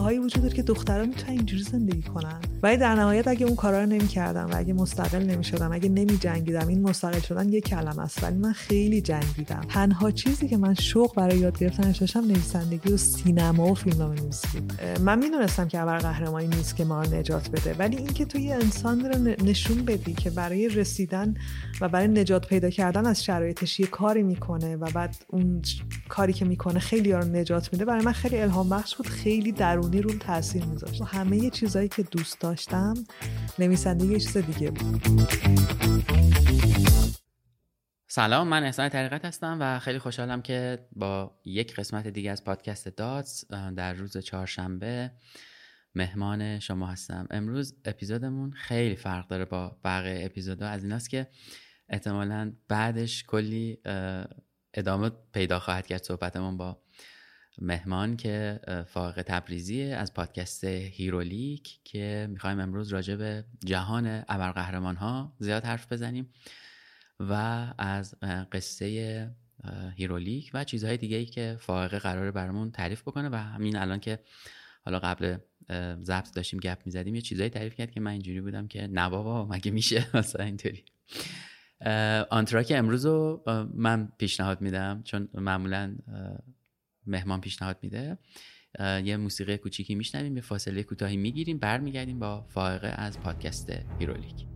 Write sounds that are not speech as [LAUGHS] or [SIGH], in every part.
جاهایی وجود داره که دخترها می‌تونن اینجوری زندگی کنن. ولی در نهایت اگه اون کارا رو نمی‌کردم و اگه مستقل نمی‌شدم اگه نمیجنگیدم این مستقل شدن یه کلمه است. ولی من خیلی جنگیدم. تنها چیزی که من شوق برای یاد گرفتنش داشتم نویسندگی و سینما و فیلمنامه نویسی من می‌دونستم که ابر قهرمانی نیست که ما رو نجات بده. ولی اینکه تو یه انسان رو نشون بدی که برای رسیدن و برای نجات پیدا کردن از شرایطش یه کاری می‌کنه و بعد اون کاری که می‌کنه خیلی رو نجات میده برای من خیلی الهام بخش بود. خیلی درونی رو تاثیر میذاشت. همه چیزهایی که دوست داشتم نویسندگی یه چیز دیگه بود. سلام من احسان طریقت هستم و خیلی خوشحالم که با یک قسمت دیگه از پادکست داتس در روز چهارشنبه مهمان شما هستم. امروز اپیزودمون خیلی فرق داره با بقیه اپیزودها. از ایناست که احتمالا بعدش کلی ادامه پیدا خواهد کرد صحبتمون با مهمان که فائقه تبریزی از پادکست هیرولیک که می‌خوایم امروز راجع به جهان ابرقهرمان ها زیاد حرف بزنیم و از قصه هیرولیک و چیزهای دیگه ای که فائقه قراره برامون تعریف بکنه و همین الان که حالا قبل ضبط داشتیم گپ می‌زدیم یه چیزایی تعریف کرد که من اینجوری بودم که نه بابا مگه میشه؟ [LAUGHS] مثلا اینطوری. آنتراک امروز رو من پیشنهاد میدم چون معمولا مهمان پیشنهاد میده. یه موسیقی کوچیکی میشنویم یه فاصله کوتاهی می‌گیریم برمیگردیم با فائقه از پادکست هیرولیک.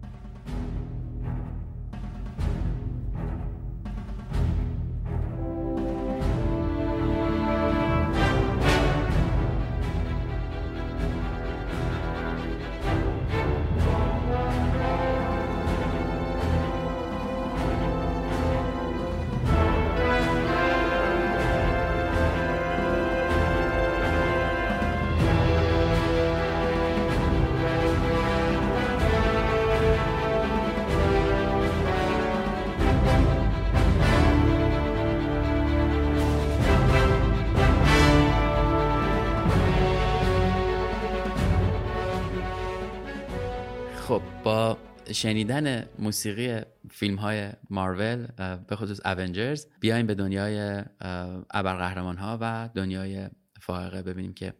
شنیدن موسیقی فیلم های مارول به خصوص اونجرز بیایم به دنیای ابرقهرمان ها و دنیای فائقه ببینیم که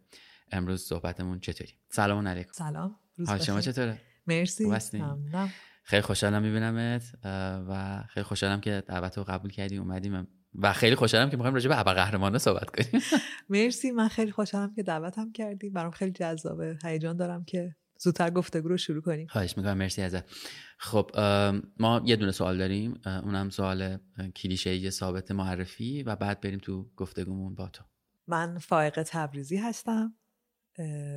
امروز صحبتمون چطوری. سلام علیکم. سلام. حال شما چطوره؟ مرسی. خیلی خوشحالم میبینمت و خیلی خوشحالم که دعوت رو قبول کردی اومدیم. و خیلی خوشحالم که می‌خوایم راجع به ابرقهرمانا صحبت کنیم. [LAUGHS] مرسی. من خیلی خوشحالم که دعوتم کردی. برام خیلی جذابه. هیجان دارم که زودتر گفتگو رو شروع کنیم. خواهش می‌کنم. مرسی ازت. خب ما یه دونه سوال داریم. اونم سوال کلیشه ثابت معرفی و بعد بریم تو گفتگومون با تو. من فائق تبریزی هستم.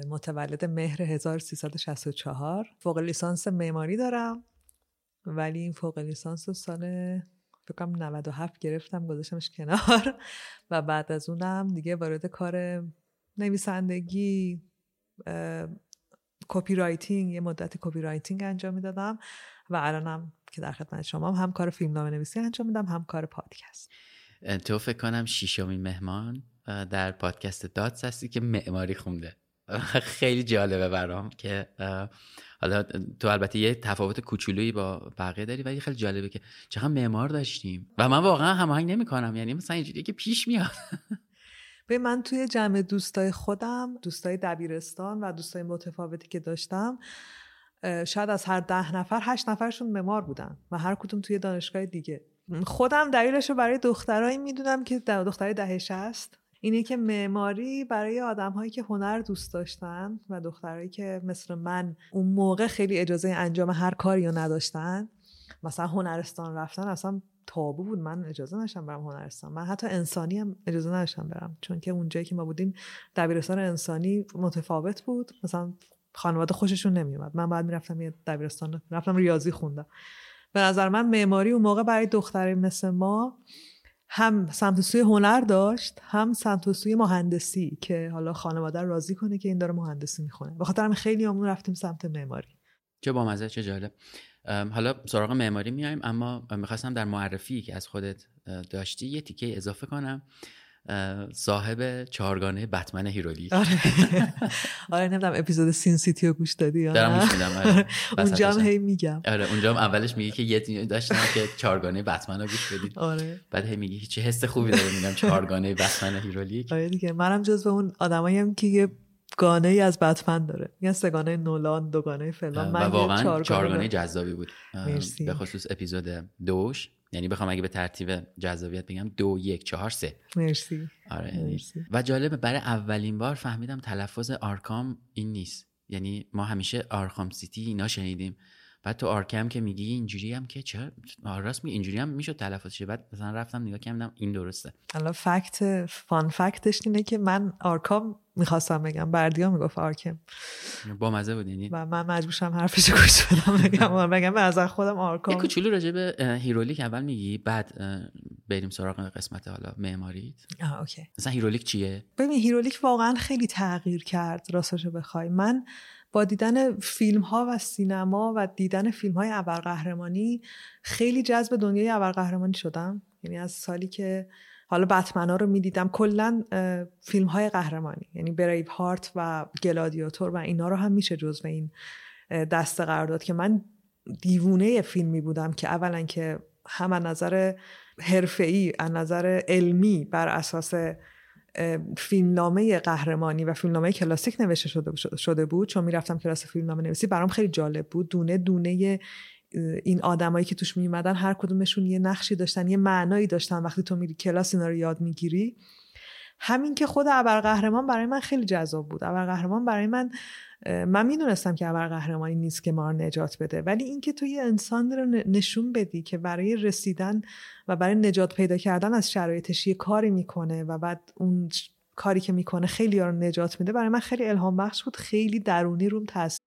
متولد مهر 1364 فوق لیسانس معماری دارم. ولی این فوق لیسانس سال فکرم 97 گرفتم گذاشتمش کنار. [LAUGHS] و بعد از اونم دیگه وارد کار نویسندگی copywriting یه مدت copywriting انجام می‌دادم و الانم که در خدمت شما هم, کار فیلم نامه نویسی انجام میدم هم کار پادکست. تو فکر کنم شیشمین مهمان در پادکست داتس هستی که معماری خونده. [LAUGHS] خیلی جالبه برام که حالا تو البته یه تفاوت کوچولویی با بقیه داری ولی خیلی جالبه که چقدر معمار داشتیم. و من واقعا هماهنگ نمی‌کنم یعنی مثلا اینجوریه که پیش میاد. [LAUGHS] به من توی جمع دوستای خودم دوستای دبیرستان و دوستای متفاوتی که داشتم شاید از هر ده نفر هشت نفرشون ممار بودن و هر کدوم توی دانشگاه دیگه. خودم دلیلش رو برای دخترایی می‌دونم که دخترای دهش است اینه که معماری برای آدم هایی که هنر دوست داشتن و دخترایی که مثل من اون موقع خیلی اجازه انجام هر کاری رو نداشتن مثلا هنرستان رفتن اصلا تابو بود من اجازه نشم برم هنرستان. من حتی انسانی هم اجازه نشم برم چون که اونجایی که ما بودیم دبیرستان انسانی متفاوت بود. مثلا خانواده خوششون نمیومد من بعد می‌رفتم یه دبیرستان رفتم ریاضی خوندم. به نظر من معماری اون موقع برای دختری مثل ما هم سمت سوی هنر داشت هم سمت سوی مهندسی که حالا خانواده راضی کنه که این داره مهندسی می‌خونه. به خاطر خیلی همون رفتیم سمت معماری. چه با مزه چه جالب. حالا سراغ معماری میایم اما می‌خواستم در معرفی که از خودت داشتی یه تیکه اضافه کنم. صاحب چهارگانه بتمن هیرولیک. [LAUGHS] آره. آره نمی‌دونم اپیزود Sin City رو گوش دادی دارم گوش میدم آره. [LAUGHS] اونجا هم هی میگم. آره اونجا هم اولش میگه که یه داشتم که چهارگانه بتمن رو گوش بدید آره. بعد هی میگه چه حس خوبی داره میگم چهارگانه بتمن هیرولیک. آره دیگه منم جز به اون آدمایی هم که گانه ای از بتمن داره. یه سه‌گانه نولان دوگانه فلان. و من واقعا چهارگانه. جذابی بود. مرسی. به خصوص اپیزود دوش. یعنی بخوام اگه به ترتیب جذابیت بگم دو یک چهار سه. مرسی. آره یعنی- مرسی. و جالبه برای اولین بار فهمیدم تلفظ آرکام این نیست. یعنی ما همیشه Arkham City اینا شنیدیم. بعد تو آرکم که میگی اینجوری هم که چرا؟ راست میگی اینجوری هم می‌شد تلفظ شه بعد مثلا رفتم نگاه کردم این درسته. الان fact fun fact ش اینه که من آرکام می‌خواستم بگم. بردیا می‌گفت آرکم. با مزه بود یعنی؟ و من مجبور شدم حرفش گوش بدم بگم بگم به نظر خودم یه آرکام کوچولو راجع به هیرولیک اول میگی بعد بریم سراغ قسمت حالا معماریت. آه، okay. مثلا هیرولیک چیه؟ ببین هیرولیک واقعا خیلی تغییر کرد راستشو بخوای. من با دیدن فیلم ها و سینما و دیدن فیلم های ابرقهرمانی خیلی جذب دنیای ابرقهرمانی شدم. یعنی از سالی که حالا بتمنا رو می‌دیدم. کلا فیلم های قهرمانی یعنی بریو هارت و گلادیاتور و اینا رو هم میشه جزو این دسته قرار داد که من دیوونه فیلمی بودم که اولا که هم از نظر حرفه‌ای از نظر علمی بر اساس فیلمنامه قهرمانی و فیلمنامه کلاسیک نوشته شده, شده بود. چون می‌رفتم کلاس فیلمنامه نویسی برام خیلی جالب بود. دونه دونه این آدمایی که توش میومدن هر کدومشون یه نقشی داشتن یه معنایی داشتن وقتی تو میری کلاس اینا رو یاد می‌گیری. همین که خود ابرقهرمان برای من خیلی جذاب بود. ابرقهرمان برای من من می‌دونستم که ابرقهرمانی نیست که ما نجات بده ولی اینکه تو یه انسان رو نشون بدی که برای رسیدن و برای نجات پیدا کردن از شرایطش یه کاری می‌کنه و بعد اون کاری که می‌کنه خیلی رو نجات میده برای من خیلی الهام بخش بود. خیلی درونی روم تاثیر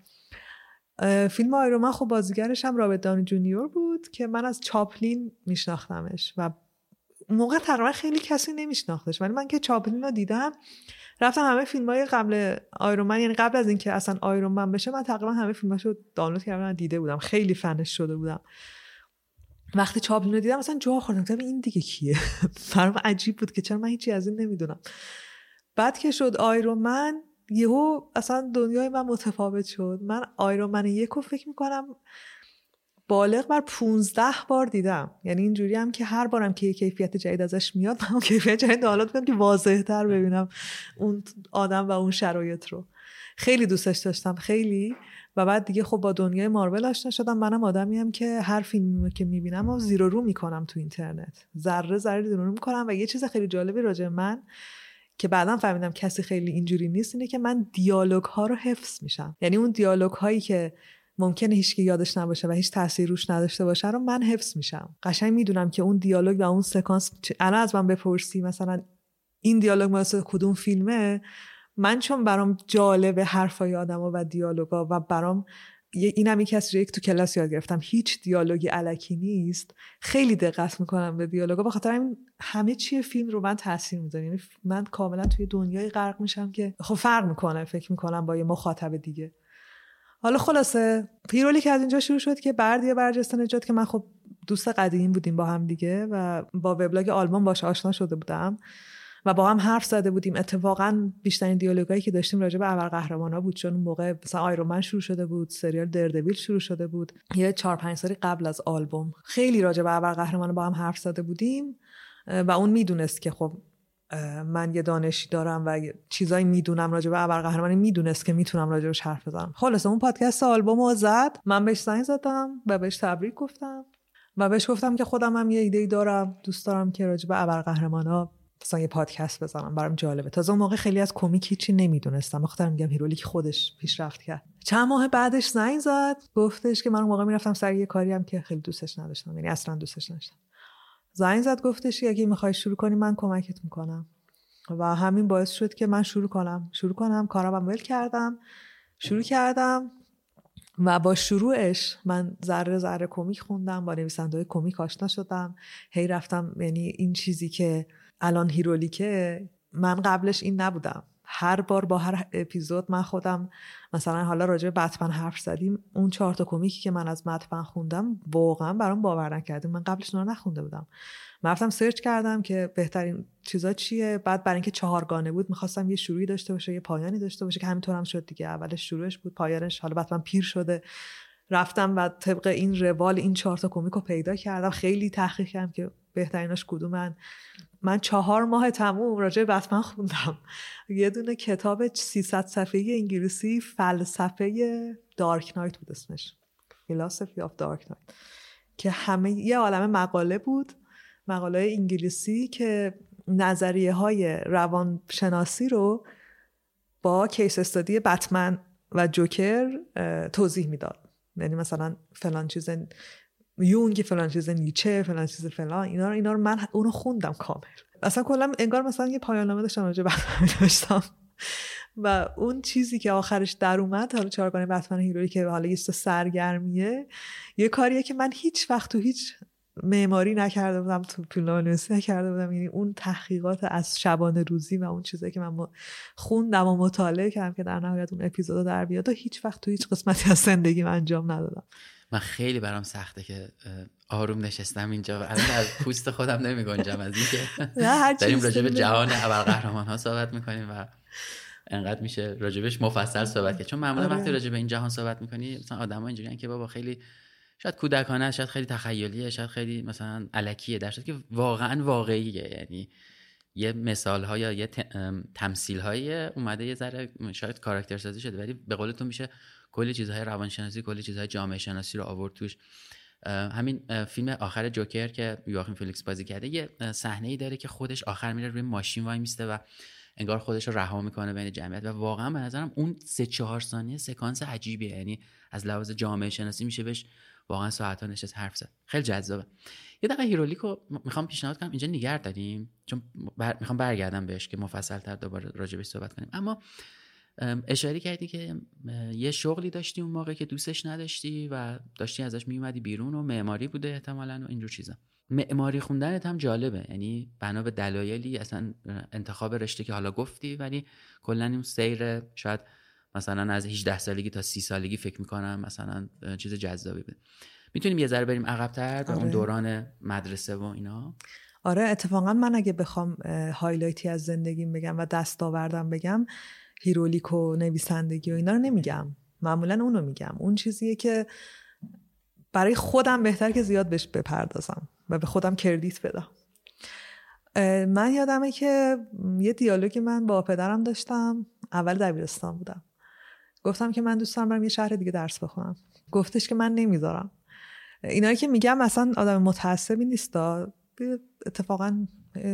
فیلم آیرون من خب بازیگرش هم رابرت دانی جونیور بود که من از چاپلین میشناختمش و موقع تقریبا خیلی کسی نمیشناختش. ولی من که چاپلین رو دیدم رفتم همه فیلم های قبل آیرون من یعنی قبل از اینکه اصلا آیرون من بشه من تقریبا همه فیلماش رو دانلود کردم دیده بودم. خیلی فنش شده بودم. وقتی چاپلین رو دیدم اصلا جا خوردم. گفتم این دیگه کیه؟ [LAUGHS] برام عجیب بود که چرا من هیچی از این نمی‌دونم. بعد که شد آیرون من یهو اصلا دنیای من متفاوت شد. من آیرون من یک رو فکر می‌کنم بالغ بر 15 بار دیدم. یعنی اینجوری هم که هر بارم که یه کیفیت جدید ازش میاد من اون کیفیت جدید دانلود کنم که واضح تر ببینم اون آدم و اون شرایط رو. خیلی دوستش داشتم خیلی. و بعد دیگه خب با دنیای مارول آشنا شدم. منم آدمی هم که هر فیلمی که می‌بینم و زیرو رو می‌کنم تو اینترنت. ذره ذره زیرو رو می‌کنم. و یه چیز خیلی جالبی راجع من که بعدا فهمیدم کسی خیلی اینجوری نیست اینه که من دیالوگ ها رو حفظ میشم. یعنی اون دیالوگ هایی که ممکنه هیچکی یادش نباشه و هیچ تاثیر روش نداشته باشه رو من حفظ میشم. قشنگ می‌دونم که اون دیالوگ و اون سکانس الان از من بپرسی مثلا این دیالوگ واسه کدوم فیلمه من چون برام جالب حرفای آدما و دیالوگا و برام اینم یکی از چیزایی که تو کلاس یاد گرفتم. هیچ دیالوگی علکی نیست. خیلی دقت می‌کنم به دیالوگا. بخاطر همین همه چی فیلم رو من تاثیر می‌ذاره یعنی من کاملا توی دنیای غرق میشم که خب فرق می‌کنه. فکر می‌کنم با یه مخاطب دیگه. حالا خلاصه پیرولی که از اینجا شروع شد که بردی برجسته نجات که من خب دوست قدیم بودیم با هم دیگه و با وبلاگ آلبوم باش آشنا شده بودم. و با هم حرف زده بودیم. اتفاقا بیشترین دیالوگایی که داشتیم راجع به ابرقهرمانا بود. چون اون موقع مثلا آیرون شروع شده بود سریال دردویل شروع شده بود. یه چهار پنج سالی قبل از آلبوم. خیلی راجع به ابرقهرمانا با هم حرف زده بودیم. و اون می‌دونست که خب من یه دانشی دارم و چیزایی می‌دونم راجع به ابرقهرمانی. می‌دونست که می‌تونم راجعش حرف بزنم. خلاصه اون پادکست آلبوم رو زد. من بهش زنگ زدم و بهش تبریک گفتم. و بهش گفتم که خودم هم یه ایده ای دارم دوست دارم که راجع به ابرقهرمانا مثلا یه پادکست بزنم برام جالبه. تازه اون موقع خیلی از کمیک هیچی نمی‌دونستم. بخاطر میگم هیرولیک خودش پیشرفت کرد. چند ماه بعدش زنگ زد. گفتش که من اون موقع می‌رفتم سر یه کاری هم که خیلی دوستش نداشتم. یعنی اصلا دوستش نداشتم. زنگ زد گفتش اگه می‌خوای شروع کنی من کمکت می‌کنم. و همین باعث شد که من شروع کنم. شروع کنم کارم ول کردم. شروع کردم و با شروعش من ذره ذره کمیک خوندم. با نویسنده های کمیک آشنا شدم. هی رفتم یعنی این چیزی که الان هیرولیکه من قبلش این نبودم. هر بار با هر اپیزود من خودم مثلا حالا راجع به بتمن حرف زدیم اون چهار تا کمیکی که من از بتمن خوندم واقعا برام باور نکردیم من قبلش اونا نخونده بودم. من رفتم سرچ کردم که بهترین چیزا چیه. بعد برای اینکه چهارگانه بود می‌خواستم یه شروعی داشته باشه یه پایانی داشته باشه که همینطور هم شد دیگه. اولش شروعش بود پایانش حالا بتمن پیر شده. رفتم و طبق این روال این چهار تا کمیک رو پیدا کردم. خیلی تحقیق کردم که بهتریناش کدومن. من چهار ماه تموم راجع به بتمن خوندم. یه دونه کتاب 300 صفحه انگلیسی فلسفه دارک نایت بود اسمش. philosophy of Dark Knight که همه یه عالم مقاله بود مقاله انگلیسی که نظریه های روانشناسی رو با case study بتمن و جوکر توضیح می‌داد. یعنی مثلا فلان چیز یونگ فلان چیز نیچه فلان چیز فلان. اینا رو اینا رو من اونو خوندم کامل. اصلا کلا انگار مثلا یه پایان نامه داشتم راجع بتمن داشتم. و اون چیزی که آخرش در اومد حالا چهارگانه بتمن هیروی که حالا یه سرگرمیه یه کاریه که من هیچ وقت تو هیچ معماری نکرده بودم تو فیلمنامه نکرده بودم. یعنی اون تحقیقات از شبانه روزی و اون چیزایی که من خوندم و مطالعه کردم که در نهایت اون اپیزود در بیاد و هیچ وقت تو هیچ قسمتی از زندگیم انجام ندادم. من خیلی برام سخته که آروم نشستم اینجا. و الان از پوست خودم نمی گنجم از اینکه داریم راجع به جهان ابرقهرمان ها صحبت می‌کنیم و انقدر میشه راجبش مفصل صحبت کرد. چون معمولا آره. وقتی راجع به این جهان صحبت می‌کنی مثلا آدم‌ها اینجوریان که بابا خیلی شاید کودکانه شاید خیلی تخیلیه شاید خیلی مثلا الکیه در که واقعا واقعیه. یعنی یه مثال ها یا یه تمثیل های اومده یه ذره شاید کاراکتر سازی شده ولی به قولتون میشه کلی چیزهای روانشناسی کلی چیزهای جامعه شناسی رو آورد توش. همین فیلم آخر جوکر که یواخیم فینیکس بازی کرده یه صحنه ای داره که خودش آخر میره روی ماشین وای میسته و انگار خودش رو رها می‌کنه بین جمعیت. و واقعا به نظرم اون سه چهار ثانیه سکانس عجیبیه. یعنی از لحاظ جامعه شناسی میشه بهش واقعا ساعت ها نشست حرف زد. خیلی جذابه. یه دقیقه هیرولیکو می‌خوام پیشنهاد کنم. اینجا نگه داریم؟ چون بر... می‌خوام برگردم بهش که مفصل تر دوباره راجبش صحبت کنیم. اما اشاره کردی که یه شغلی داشتی اون موقع که دوستش نداشتی و داشتی ازش میومدی بیرون و معماری بوده احتمالا و اینجور چیزا. معماری خوندنت هم جالبه یعنی بنا به دلایلی اصلا انتخاب رشته که حالا گفتی ولی کلا این سیر شاید مثلا از 18 سالگی تا 30 سالگی فکر می‌کنم مثلا چیز جذابی بود می‌تونیم یه ذره بریم عقبتر به اون آره. دوران مدرسه و اینا؟ آره اتفاقا من اگه بخوام هایلایتی از زندگیم بگم و دستاوردم بگم هیرولیک و نویسندگی و اینا رو نمیگم. معمولا اونو میگم. اون چیزیه که برای خودم بهتر که زیاد بهش بپردازم و به خودم کردیت بدم. من یادمه که یه دیالوگی من با پدرم داشتم. اول دبیرستان بودم. گفتم که من دوست دارم برم یه شهر دیگه درس بخونم. گفتش که من نمی‌ذارم. اینایی که میگم اصلا آدم متعصبی نیست. اتفاقا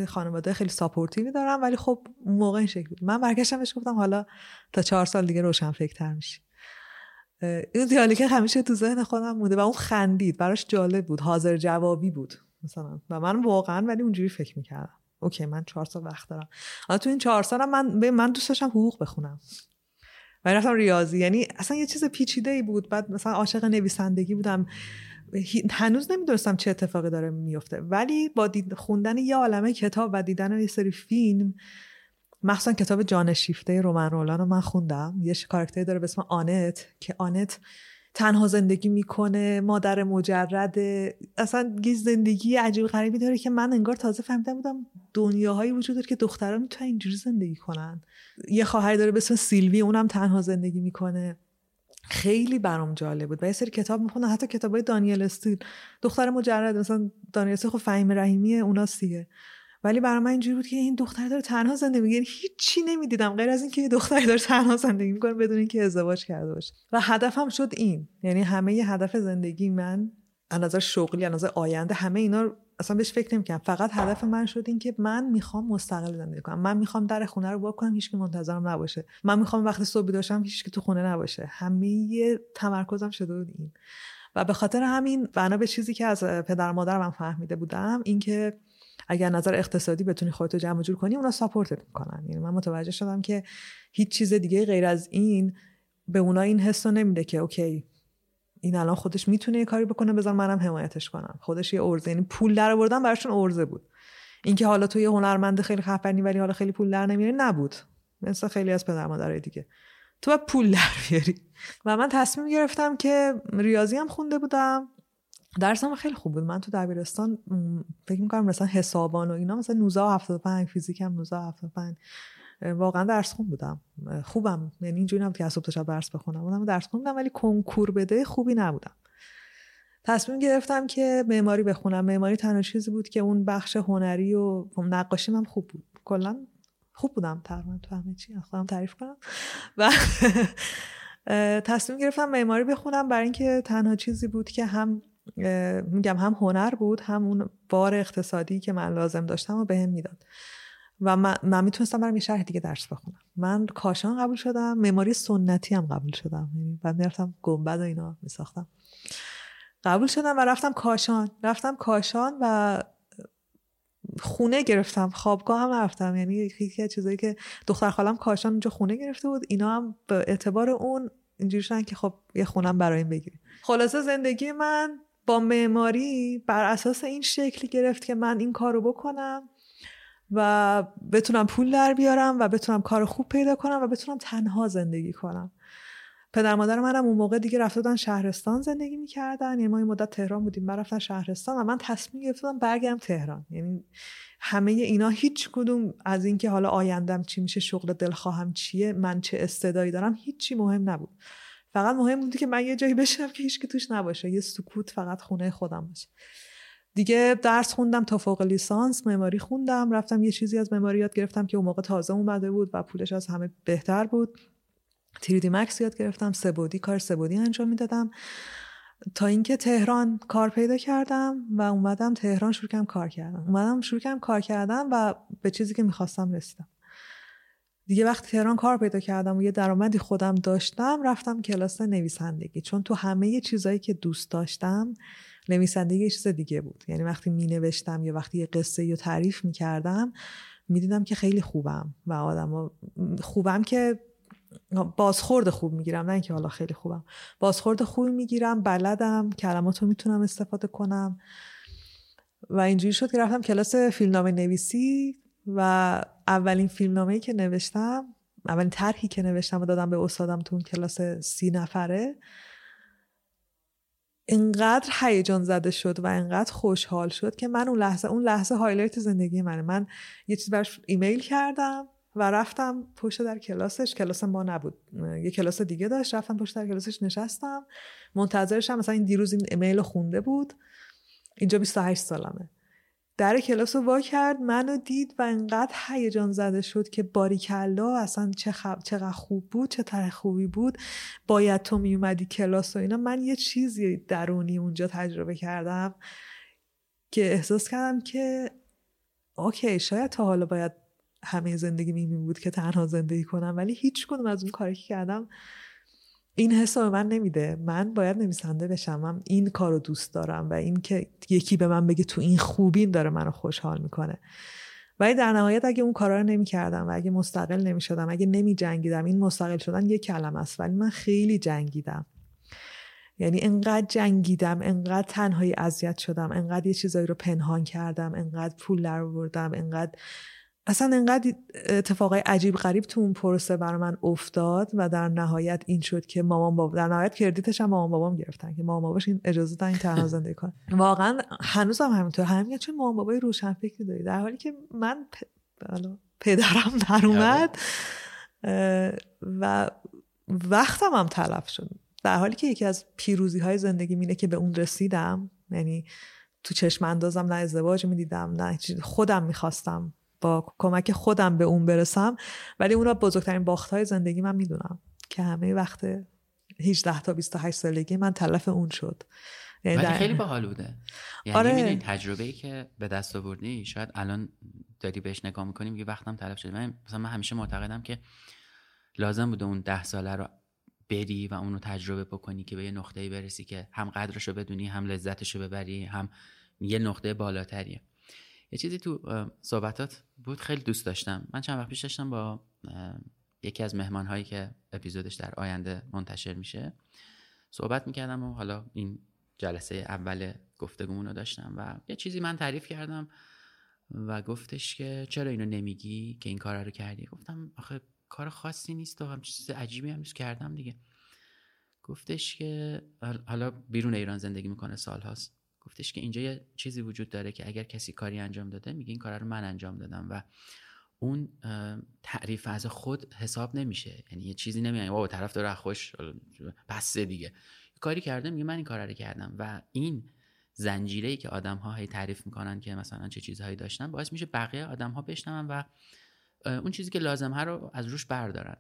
خانواده خیلی supportive ی دارم ولی خب اون موقع این شکل من برگشتم بهش گفتم حالا تا چهار سال دیگه روشن فکرتر میشی. این دیالوگ همیشه تو ذهن خودم بوده و اون خندید براش جالب بود حاضر جوابی بود مثلا. و من واقعا ولی اونجوری فکر می‌کردم. okay من چهار سال وقت دارم. حالا تو این چهار سالم من من دوست داشتم حقوق بخونم. و رفتم ریاضی یعنی اصلا یه چیز پیچیده ای بود. بعد مثلا عاشق نویسندگی بودم. هنوز نمی‌دونستم چه اتفاقی داره میفته ولی با دید خوندن یه عالمه کتاب و دیدن یه سری فیلم مخصوصا کتاب جان شیفته رومن رولان رو من خوندم. یه کارکتری داره به اسم آنت که آنت تنها زندگی می‌کنه مادر مجرد اصلا یه زندگی عجیب غریبی داره که من انگار تازه فهمیدم بودم دنیاهایی وجود داره که دختران می‌تونن اینجوری زندگی کنن. یه خواهری داره به اسم سیلوی اونم تنها زندگی می‌کنه. خیلی برام جالب بود. و یه سری کتاب می‌خونم حتی کتاب های دانیل استیل. دختر مجرد مثلا دانیل استیل خب فهیم رحیمی اونا سیه ولی برای من اینجوری بود که این دختر داره تنها زندگی می‌کنه. یعنی هیچی نمی‌دیدم. غیر از اینکه یه دختری داره تنها زندگی می‌کنه بدون اینکه ازدواج کرده باشه. و هدفم شد این. یعنی همه هدف زندگی من از نظر شغلی از نظر آینده همه اینا اصلا بهش فکر نمی‌کنم فقط هدف من شد این که من می‌خوام مستقل زندگی کنم. من می‌خوام در خونه رو کنم هیچ که منتظرم نباشه. من می‌خوام وقتی صبح داشتم هیچ که تو خونه نباشه. همه تمرکزم شده بود این. و به خاطر همین بنا به چیزی که از پدر مادر من فهمیده بودم اینکه اگر نظر اقتصادی بتونی خودتو جمع جور کنی اونا ساپورتت می‌کنن. یعنی من متوجه شدم که هیچ چیز دیگه غیر از این به اونا این حس رو نمیده که اوکی این الان خودش می‌تونه یه کاری بکنه بذار منم حمایتش کنم. خودش یه ارزه یعنی پول در آوردن براشون ارزه بود. اینکه حالا تو یه هنرمند خیلی خفنی ولی حالا خیلی پول در نمیاری نبود. مثل خیلی از پدر مادرای دیگه. تو باید پول در بیاری. و من تصمیم گرفتم که ریاضی هم خونده بودم. درسم خیلی خوب بود. من تو دبیرستان فکر می‌کنم مثلا حسابان و اینا مثلا 19 75 فیزیک هم 19 75 واقعا درس خون بودم. خوبم. یعنی اینجوری نبود که از صبح شب درس بخونم. بودم درس خون بودم ولی کنکور بده خوبی نبودم. تصمیم گرفتم که معماری بخونم. معماری تنها چیزی بود که اون بخش هنری و نقاشی هم خوب بود. کلا خوب بودم. تقریبا تو همه چی. خودم تعریف کنم. و [LAUGHS] تصمیم گرفتم معماری بخونم برای اینکه تنها چیزی بود که هم میگم هم هنر بود هم اون بار اقتصادی که من لازم داشتم و بهم هم می‌داد. و من, من می‌تونستم برم یه شهر دیگه درس بخونم. من کاشان قبول شدم معماری سنتی هم قبول شدم. یعنی بعد می‌رفتم گنبد و اینا میساختم. قبول شدم و رفتم کاشان. رفتم کاشان و خونه گرفتم. خوابگاه هم رفتم. یعنی یکی از چیزایی که دختر خالم کاشان اونجا خونه گرفته بود اینا هم به اعتبار اون اینجوری شدن که خب یه خونم برای این بگیریم. خلاصه زندگی من با معماری بر اساس این شکلی گرفت که من این کارو بکنم. و بتونم پول در بیارم و بتونم کار خوب پیدا کنم و بتونم تنها زندگی کنم. پدر مادر منم اون موقع دیگه رفته شهرستان زندگی می‌کردن. یعنی ما این مدت تهران بودیم من رفتن شهرستان و من تصمیم گرفتم برگردم تهران. یعنی همه اینا هیچ کدوم از اینکه حالا آیندم چی میشه شغل دلخواهم چیه من چه استعدایی دارم هیچی مهم نبود. فقط مهم بودی که من یه جایی بشم که هیچ توش نباشه. یه سکوت فقط خونه خودم باشه. دیگه درس خوندم تا فوق لیسانس معماری خوندم رفتم یه چیزی از معماری یاد گرفتم که اون موقع تازه اومده بود و پولش از همه بهتر بود. تریدی مکس یاد گرفتم سبودی کار سبودی انجام می‌دادم. تا اینکه تهران کار پیدا کردم و اومدم تهران شروع کردم کار کردم اومدم شروع کردم کار کردم و به چیزی که می‌خواستم رسیدم. دیگه وقتی تهران کار پیدا کردم و یه درآمدی خودم داشتم رفتم کلاس نویسندگی. چون تو همه چیزایی که دوست داشتم نویسندگی یه چیز دیگه بود. یعنی وقتی می نوشتم یا وقتی یه قصه رو تعریف می کردم می دیدم که خیلی خوبم و آدم خوبم که بازخورد خوب می‌گیرم. نه اینکه حالا خیلی خوبم. بازخورد خوبی می‌گیرم بلدم کلمات رو می‌تونم استفاده کنم. و اینجوری شد که رفتم کلاس فیلمنامه نویسی و اولین فیلمنامه که نوشتم اولین طرحی که نوشتم و دادم به استادم تو اون کلاس سی نفره انقدر هیجان زده شد و انقدر خوشحال شد که من اون لحظه اون لحظه highlight زندگی منه. من یه چیز براش ایمیل کردم و رفتم پشت در کلاسش. کلاس ما نبود. یه کلاس دیگه داشت. رفتم پشت در کلاسش نشستم. منتظرشم مثلا این دیروز این ایمیل خونده بود. اینجا 28 سالمه. در کلاس رو وا کرد منو دید و انقدر هیجان زده شد که باریکلا اصلا چه خب... چقدر خوب بود چه طرح خوبی بود. باید تو میومدی کلاس و اینا. من یه چیزی درونی اونجا تجربه کردم که احساس کردم که اوکی شاید تا حالا باید همه زندگی میمی بود که تنها زندگی کنم ولی هیچ کنم از اون کاری که کردم این حس به من نمیده. من باید نویسنده بشم. من این کار رو دوست دارم و این که یکی به من بگه تو این خوبین داره منو خوشحال می‌کنه. ولی در نهایت اگه اون کارا رو نمی‌کردم و اگه مستقل نمی‌شدم اگه نمی جنگیدم این مستقل شدن یک کلمه است ولی من خیلی جنگیدم. یعنی انقدر جنگیدم انقدر تنهایی اذیت شدم انقدر یه چیزایی رو پنهان کردم انقدر پول در آوردم انقدر اصلا انقدر اتفاقای عجیب غریب تو اون پروسه بر من افتاد و در نهایت این شد که مامان بابا در نهایت کردیتش هم مامان بابام گرفتن که مامان باباش این اجازه دادن این تنها [LAUGHS] زندگی کنه. واقعا هنوز هم همینطور. همین چون مامان بابای روشن فکری داری؟ در حالی که من پ... پدرم در اومد و وقتم هم تلف شد. در حالی که یکی از پیروزی های زندگی مینه که به اون رسیدم یعنی تو چشم اندازم نه ازدواج می‌دیدم نه خودم می‌خواستم با کمک خودم به اون برسم. ولی اون را بزرگترین باخت های زندگی من می‌دونم که همه وقت 18 تا 28 سالگی من تلف اون شد. یعنی ولی در- خیلی باحال بوده یعنی آره. می‌دونی تجربه ای که به دست آوردی شاید الان داری بهش نگاه می‌کنیم میگه وقتم تلف شده. من مثلا من همیشه معتقدم که لازم بوده اون ده ساله رو بری و اونو تجربه بکنی که به یه نقطه‌ای برسی که هم قدرشو بدونی هم لذتشو ببری هم یه نقطه بالاتریه یه چیزی تو صحبتات بود خیلی دوست داشتم. من چند وقت پیش داشتم با یکی از مهمانهایی که اپیزودش در آینده منتشر میشه صحبت می‌کردم و حالا این جلسه اول گفتگومون رو داشتم و یه چیزی من تعریف کردم و گفتش که چرا اینو نمیگی که این کار رو کردی؟ گفتم آخه کار خاصی نیست و هم چیز عجیبی هم نیست کردم دیگه. گفتش که حال- حالا بیرون ایران زندگی می‌کنه سالهاست. گفتش که اینجا یه چیزی وجود داره که اگر کسی کاری انجام داده میگه این کار رو من انجام دادم و اون تعریف از خود حساب نمیشه. یعنی یه چیزی نمیگه بابا طرف داره خوش بسه دیگه. کاری کرده میگه من این کار رو کردم و این زنجیره ای که آدم ها هی تعریف می‌کنن که مثلا چه چیزهایی داشتن باعث میشه بقیه آدم ها بشنون و اون چیزی که لازم ها رو از روش بردارن.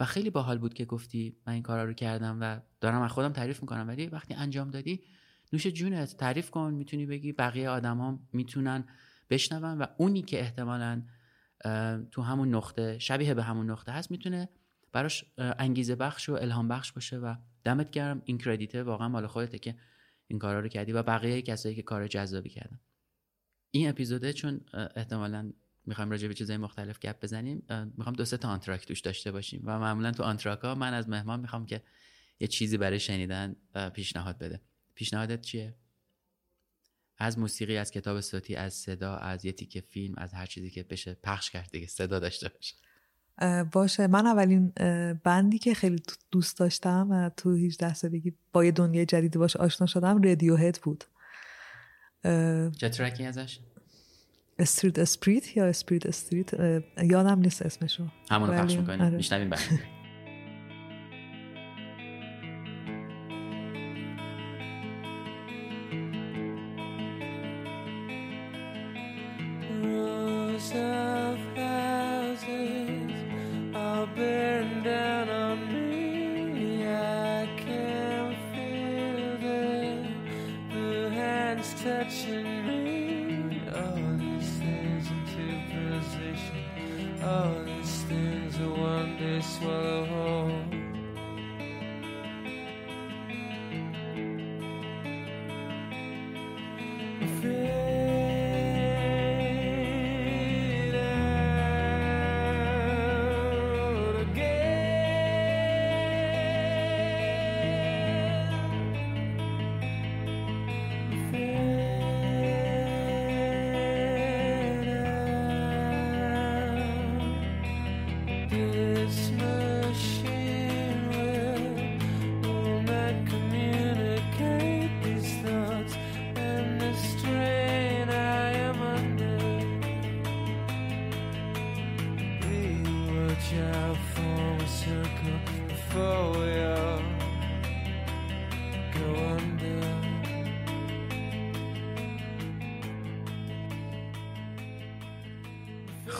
و خیلی باحال بود که گفتی من این کارا رو کردم و دارم از خودم تعریف می‌کنم ولی وقتی انجام دادی نوش جونت تعریف کن می‌تونی بگی بقیه آدم ها می‌تونن بشنون و اونی که احتمالا تو همون نقطه شبیه به همون نقطه هست می‌تونه براش انگیزه بخش و الهام بخش باشه و دمت گرم. این کردیته واقعا مال خودته که این کارا رو کردی و بقیه کسایی که کار جذابی کردن. این اپیزوده چون احتمالا می‌خوایم راجع به چیزای مختلف گپ بزنیم می‌خوام دو سه تا آنتراک توش داشته باشیم و معمولا تو آنتراکا من از مهمان می‌خوام که یه چیزی برای شنیدن پیشنهاد بده. پیشنهادت چیه؟ از موسیقی از کتاب صوتی از صدا از یه تیکه فیلم از هر چیزی که بشه پخش کرد دیگه صدا داشته باشه. باشه. من اولین بندی که خیلی دو- دوست داشتم و تو 18 سالگی با یه دنیای جدیدی باش آشنا شدم رادیو هد بود چه track ی ازش؟ Street Spirit یا Spirit Street یادم نیست اسمشو. همونو پخش می‌کنیم آره. میشنویم بعد. [LAUGHS]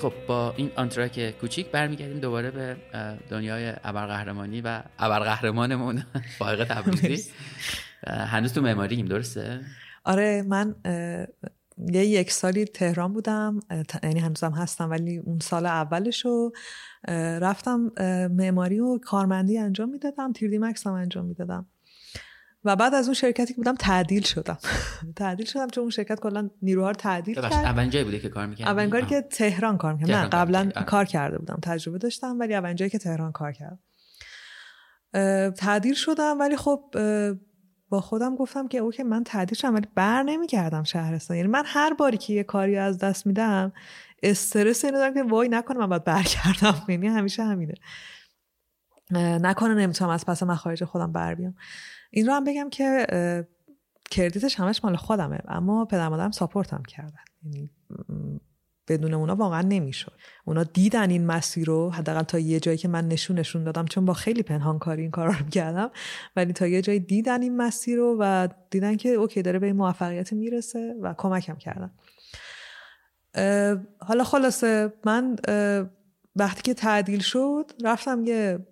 خب با این آنتراک کوچیک برمیگردیم دوباره به دنیای ابرقهرمانی و ابرقهرمانمون. [LAUGHS] فائق تبریزی. هنوز تو معماریم درسته؟ آره من یه یک سالی تهران بودم. یعنی هنوزم هستم ولی اون سال اولشو اه، رفتم معماری و کارمندی انجام می‌دادم تیردی مکس هم انجام می‌دادم. و بعد از اون شرکتی که بودم تعدیل شدم. [LAUGHS] تعدیل شدم چون اون شرکت کلا نیروها رو تعدیل کرد. اولین جایی بوده که کار می‌کردی؟ اولین کاری که تهران کار می‌کردم. نه قبلا. کار کرده بودم تجربه داشتم ولی اولین جایی که تهران کار کردم. تعدیل شدم ولی خب با خودم گفتم که اوکی من تعدیل شدم ولی بر نمیگردم شهرستان. یعنی من هر باری که یه کاری از دست میدم استرس اینو دارم که وای نکنه من باید برگردم. [LAUGHS] یعنی همیشه همینه. نکنه نمی‌تونم از پس مخارج خودم بر بیام. این رو هم بگم که کردیتش همش مال خودمه اما پدر مادرم ساپورتم کردن. یعنی بدون اونا واقعا نمی‌شد. اونا دیدن این مسیر رو حداقل تا یه جایی که من نشونشون دادم چون با خیلی پنهان کاری این کارا رو کردم ولی تا یه جایی دیدن این مسیر رو و دیدن که اوکی داره به این موفقیت می‌رسه و کمکم کردن. حالا خلاصه من وقتی که تعدیل شد رفتم یه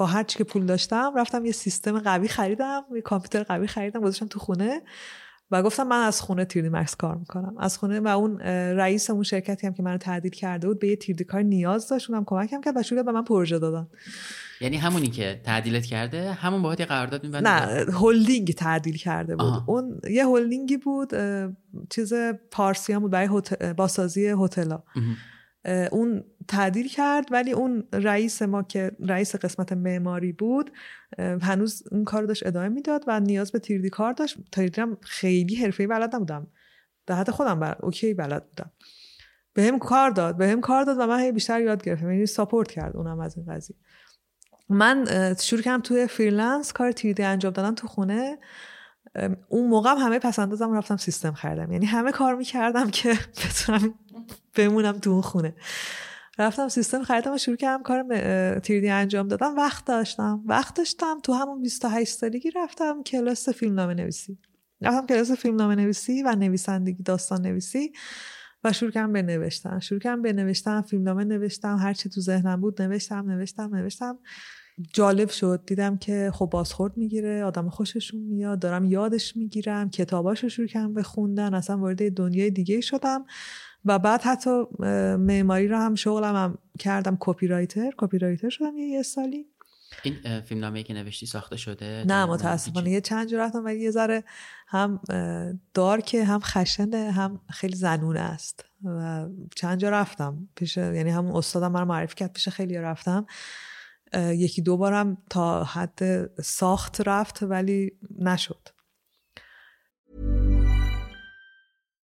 با هر چی که پول داشتم رفتم یه سیستم قوی خریدم یه کامپیوتر قوی خریدم گذاشتم تو خونه و گفتم من از خونه تیردی مکس کار می‌کنم. از خونه و اون رئیس اون شرکتی هم که منو تعدیل کرده بود به یه تیردی کار نیاز داشت اونم کمکم کرد و شروع به من پروژه دادن. یعنی همونی که تعدیلت کرده همون باهات یه قرارداد میبنده نه هلدینگ تعدیل کرده بود. آها. اون یه هلدینگی بود چیز پارسی هم بود برای هتل- بازسازی هتل‌ها. اون تعدیل کرد ولی اون رئیس ما که رئیس قسمت معماری بود هنوز اون کار داشت ادامه می‌داد و نیاز به 3D کار داشت. 3D هم خیلی حرفه‌ای بلد نبودم. در حد خودم بلد OK بلد بودم. به هم کار داد به هم کار داد و من بیشتر یاد گرفتم. یعنی support کرد اونم از این قضیه. من شروع کردم توی freelance کار 3D انجام دادن تو خونه. اون موقع هم همه پس‌اندازم رفتم سیستم خریدم. یعنی همه کار می‌کردم که [LAUGHS] بتونم بمونم تو اون خونه. رفتم سیستم خریدم و شروع کردم کار تیردی انجام دادم. وقت داشتم. وقت داشتم تو همون 28 سالگی رفتم کلاس فیلم نامه نویسی. رفتم کلاس فیلم نامه نویسی و نویسندگی داستان نویسی و شروع کردم به نوشتن. شروع کردم به نوشتن فیلم نامه نوشتم هر چی تو ذهنم بود نوشتم نوشتم نوشتم. جالب شد. دیدم که خب بازخورد می‌گیره آدم خوششون میاد دارم یادش می‌گیرم کتاباشو شروع کردم به خوندن اصلا وارد دنیای دیگه شدم. و بعد حتی معماری رو هم شغلم هم کردم. کپی رایتر کپی رایتر شدم یه, یه سالی. این فیلم نامه که نوشتی ساخته شده؟ نه متاسفانه؟ یه چند جا رفتم ولی یه ذره هم اه، دارکه هم خشنه هم خیلی زنونه است. و چند جا رفتم. پیش یعنی همون استادم من معرفی کرد پیش خیلی رفتم. یکی دو بارم تا حد ساخت رفت ولی نشد.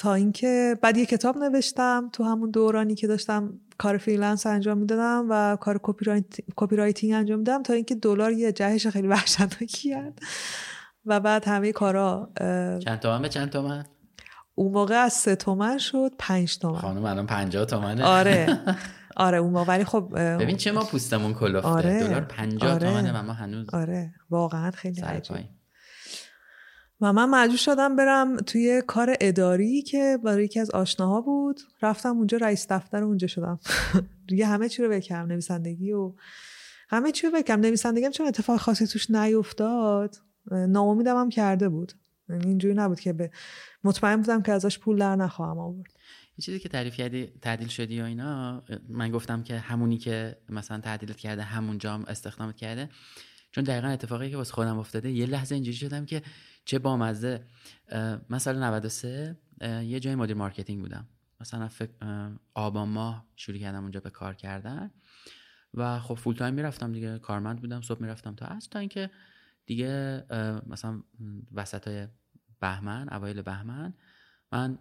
تا اینکه بعد یه کتاب نوشتم تو همون دورانی که داشتم کار freelance انجام می‌دادم و کار copy, write... writing انجام می‌دادم تا اینکه دلار یه جهش خیلی وحشتناکی کرد. و بعد همه کارا اه، چند تومن به چند تومن؟ اون موقع از سه تومن شد پنج تومن. خانم الان 50 تومنه. آره. [LAUGHS] آره اون موقع. ولی خب اه، ببین چه ما پوستمون کلفته. آره. دلار 50 آره. تومنه و ما هنوز آره. واقعا خیلی عجیب. و من مجبور شدم برم توی کار اداری که برای یکی از آشناها بود. رفتم اونجا رئیس دفتر اونجا شدم. [LAUGHS] دیگه همه چی رو بکردم نویسندگی و همه چی رو بکردم نویسندگی هم چون اتفاق خاصی توش نیفتاد ناامیدم هم کرده بود. یعنی اینجوری نبود که به مطمئن بودم که ازش پول در نخواهم آورد. این چیزی که تعریف کردی تعدیل شدی و اینا من گفتم که همونی که مثلا تعدیلت کرده همون جام استخدامت کرده. چون دقیقا اتفاقی که واسه خودم افتاده یه لحظه اینجوری شدم که چه بامزه سال 93 اه، یه جای مدیر marketing بودم. مثلا اه، آبان ماه شروع کردم اونجا به کار کردن و خب full time می‌رفتم دیگه کارمند بودم صبح می‌رفتم تا عصر تا اینکه دیگه مثلا وسط های بهمن اوایل بهمن من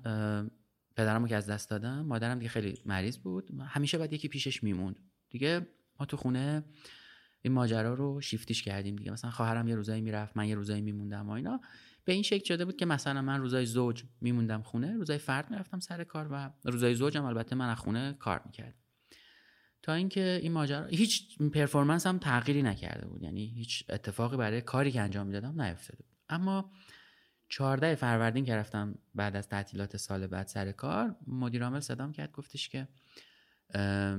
پدرمو که از دست دادم مادرم دیگه خیلی مریض بود. همیشه باید یکی پیشش میموند. دیگه ما تو خونه این ماجرا رو شیفتیش کردیم دیگه. مثلا خواهرم یه روزایی می‌رفت من یه روزایی میموندم و اینا. به این شکل شده بود که مثلا من روزای زوج میموندم خونه روزای فرد می‌رفتم سر کار و روزای زوجم البته من از خونه کار می‌کردم. تا اینکه این ماجرا هیچ پرفورمنس هم تغییری نکرده بود. یعنی هیچ اتفاقی برای کاری که انجام می‌دادم نیفتاده بود. اما 14 فروردین که رفتم بعد از تعطیلات سال بعد سر کار مدیر عامل صدام کرد گفتش که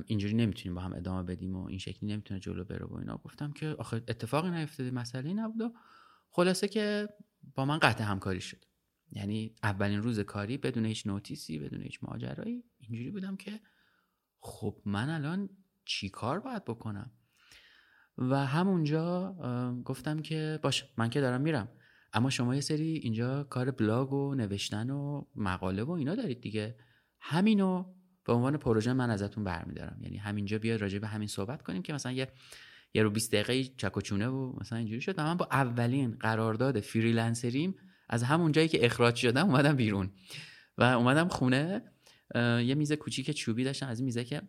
اینجوری نمی‌تونیم با هم ادامه بدیم و این شکلی نمی‌تونه جلو بره و اینا. گفتم که آخه اتفاقی نیفتاده مسئله نبود و خلاصه که با من قطع همکاری شد. یعنی اولین روز کاری بدون هیچ نوتیسی بدون هیچ ماجرایی اینجوری بودم که خب من الان چی کار باید بکنم؟ و همونجا گفتم که باشه من که دارم میرم. اما شما یه سری اینجا کار بلاگ و نوشتن و مقاله و اینا دارید دیگه. همینو به عنوان پروژه من ازتون برمیدارم. یعنی همینجا بیاد راجع به همین صحبت کنیم که مثلا یه یه رو 20 دقیقه چک و و مثلا اینجوری شد. و من با اولین قرارداد فریلنسریم از همون جایی که اخراج شدم اومدم بیرون. و اومدم خونه یه میز کوچیک چوبی داشتم. از این میزه که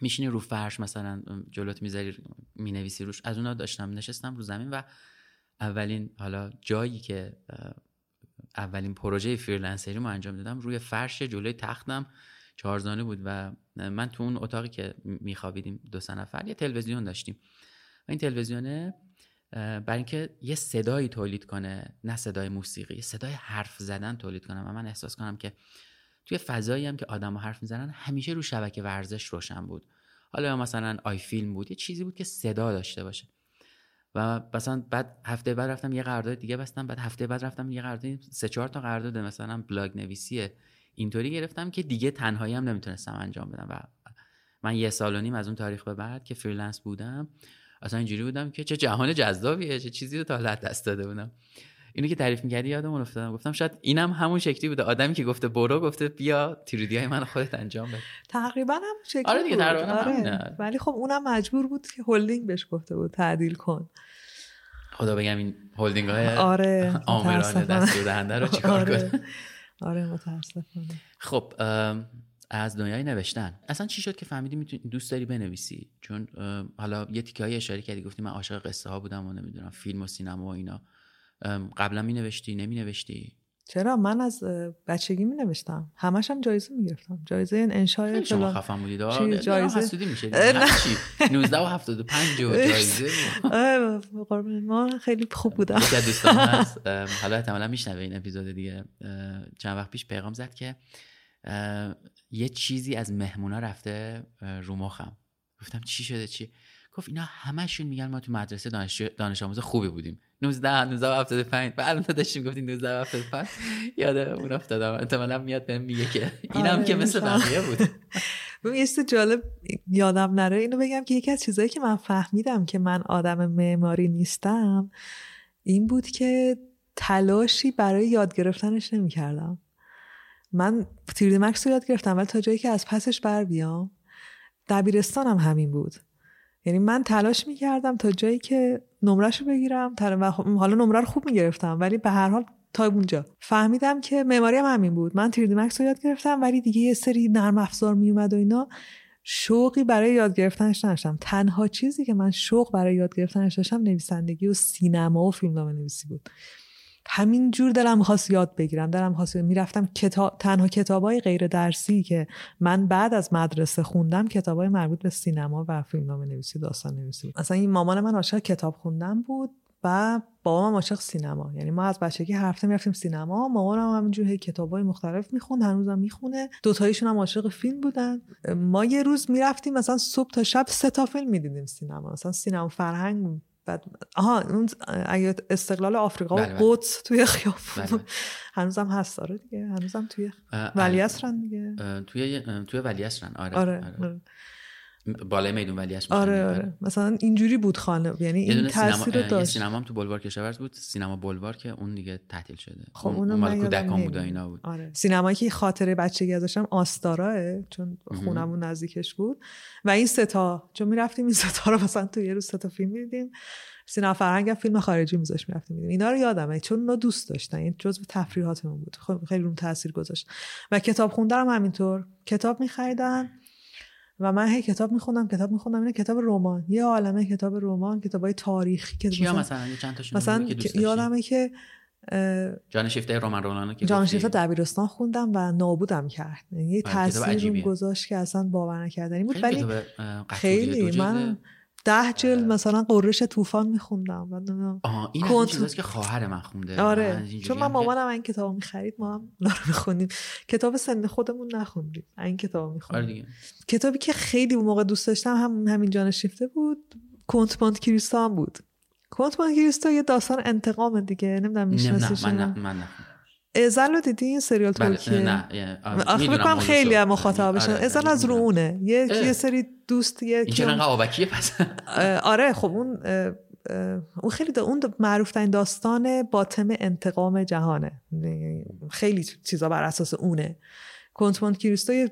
میشینی رو فرش مثلا جلوت می‌ذاری می‌نویسی روش. از اونا داشتم نشستم رو زمین و اولین حالا جایی که اولین پروژه freelancer ی رو انجام دادم روی فرش جلوی تختم. چهارزانو بود و من تو اون اتاقی که میخوابیدیم دو سه نفر یه تلویزیون داشتیم. و این تلویزیونه برای اینکه یه صدایی تولید کنه نه صدای موسیقی صدای حرف زدن تولید کنه و من احساس کنم که توی فضایی هم که آدم حرف می‌زنن همیشه رو شبکه ورزش روشن بود. حالا مثلا آی فیلم بود یه چیزی بود که صدا داشته باشه. و مثلا بعد هفته بعد رفتم یه قرارداد دیگه بستم بعد هفته بعد رفتم یه قرارداد سه چهار تا قرارداد مثلا بلاگ نویسی اینطوری گرفتم که دیگه تنهایی هم نمی‌تونستم انجام بدم و من یه سال و نیم از اون تاریخ به بعد که freelance بودم اصلا اینجوری بودم که چه جهان جذابیه چه چیزی رو تا حالا دست داده بودم اینو که تعریف می‌کردی یادم افتادم گفتم شاید اینم همون شکلی بوده آدمی که گفته برو گفته بیا 3D های من خودت انجام بده تقریبا هم شکلی آره دیگه، بود. آره. ولی خب اونم مجبور بود که هلدینگ بهش گفته بود تعدیل کن خدا بگم این هلدینگ های آره آمرانه. دستور دهنده رو چیکار آره. کنه آره متاسفانه. خب از دنیای نوشتن. اصلا چی شد که فهمیدی می‌تونی دوست داری بنویسی؟ چون حالا یه تیکه های اشاره کردی گفتی من عاشق قصه ها بودم و نمی‌دونم فیلم و سینما و اینا. قبلا می نوشتی نمی نوشتی چرا؟ من از بچگی می نوشتم همش هم جایزه می گرفتم جایزه انشای خیلی شما فلان. خفن بودید. چی، جایزه؟ حسودی میشه. نه. 19 و 75 و [LAUGHS] جایزه. قربون ما خیلی خوب بودم. یکی از دوستان [LAUGHS] هست. حالا احتمالا میشنوه این اپیزود دیگه. چند وقت پیش پیغام زد که یه چیزی از مهمونا رفته رو مخم. گفتم چی شده؟ چی؟ گفت اینا همشون میگن ما تو مدرسه دانش, دانش آموز خوبی بودیم. 19 19 و 75 و الان داشتیم گفتی 19 و 75 یاد اون افتادم. احتمالا میاد بهم میگه که اینم آره، که مثل می‌فهم. بقیه بود. [LAUGHS] ببین یه جالب یادم نره. اینو بگم که یکی از چیزایی که من فهمیدم که من آدم معماری نیستم این بود که تلاشی برای یاد گرفتنش نمی کردم من تیردی مکس رو یاد گرفتم ولی تا جایی که از پسش بر بیام دبیرستانم همین بود. یعنی من تلاش می کردم تا جایی که نمرش رو بگیرم و خب حالا نمره رو خوب می گرفتم ولی به هر حال تا اونجا. فهمیدم که معماری هم همین بود. من تیردی مکس رو یاد گرفتم ولی دیگه یه سری نرم افزار می اومد و اینا. شوقی برای یاد گرفتنش نداشتم. تنها چیزی که من شوق برای یاد گرفتنش داشتم نویسندگی و سینما و فیلمنامه نویسی بود. همین جور دلم می‌خواست یاد بگیرم. دلم خواست می‌رفتم کتاب تنها کتابای غیر درسی که من بعد از مدرسه خوندم کتابای مربوط به سینما و فیلمنامه نویسی داستان نویسی مثلا این مامان من عاشق کتاب خوندن بود و بابام عاشق سینما. یعنی ما از بچگی هفته می‌رفتیم سینما. مامانم همینجور هی کتابای مختلف می‌خوند. هنوزم می‌خونه. دوتاییشون هم عاشق فیلم بودن. ما یه روز می‌رفتیم مثلا صبح تا شب سه تا فیلم می‌دیدیم سینما. مثلا سینما فرهنگ بعد آها اون استقلال آفریقا و بله، بله. قدس توی خیابون بله. هنوزم هست آره دیگه هنوزم توی ولیعصرن دیگه توی توی ولیعصرن آره آره آره. بالای میدون ولیعصر آره, آره. مثلا اینجوری بود خانه یعنی این تاثیر رو یه داشت. سینما هم تو بلوار کشاورز بود سینما بلوار که اون دیگه تعطیل شده. خب اون- مال کودکان بود. اینا بود. آره. سینمایی که خاطره بچگی داشتم آستاراه چون خونمون نزدیکش بود. و این ستا چون می‌رفتیم این ستا رو مثلا تو یه روز ستا فیلم می‌دیدیم سینما فرهنگ فیلم خارجی میذاش می‌رفتیم میدیم اینا رو یادمه چون اونا دوست داشتن این جزء تفریحاتمون بود. خب خیلی روم تاثیر گذاشت. و کتاب خوندن هم همینطور. کتاب میخریدن. و من هی کتاب میخوندم کتاب میخوندم این کتاب رمان یه عالمه کتاب رمان کتابای تاریخی که مثلا, مثلا چند تاشون مثلا؟ یادمه که جان شیفته رمان رولانو که جان. شیفته دبیرستان خوندم و نابودم کرد یعنی یه کتاب تاثیر. گذاشت که اصلا باور نکردنی بود ولی خیلی من. ده جلد مثلا قررش طوفان میخوندم بعد آه این چیزاست که خواهر من خونده. من آره اینجوری چون من مامانم این کتاب می‌خرید ما هم اونا رو می‌خونیم کتاب سن خودمون نخوندیم. این کتاب آره می‌خونیم دیگه. کتابی که خیلی اون موقع دوست داشتم هم همین جان شیفته بود کنت مانت کریستو هم بود. کنت مانت کریستو یه داستان انتقام دیگه. نمی‌دونم نه میشناسیش نه من نه. نه من نخوندم. ازل رو دیدی این سریال بله ترکیه نه آه، آخه بکنم خیلی. هم مخاطبشن آره، ازل از رو. اونه یه. یه سری دوست یه این چرا آبکیه پس آره خب اون اون خیلی دا اون معروف ترین داستان باطم انتقام جهانه خیلی چیزا بر اساس اونه کنتمون کریستو یه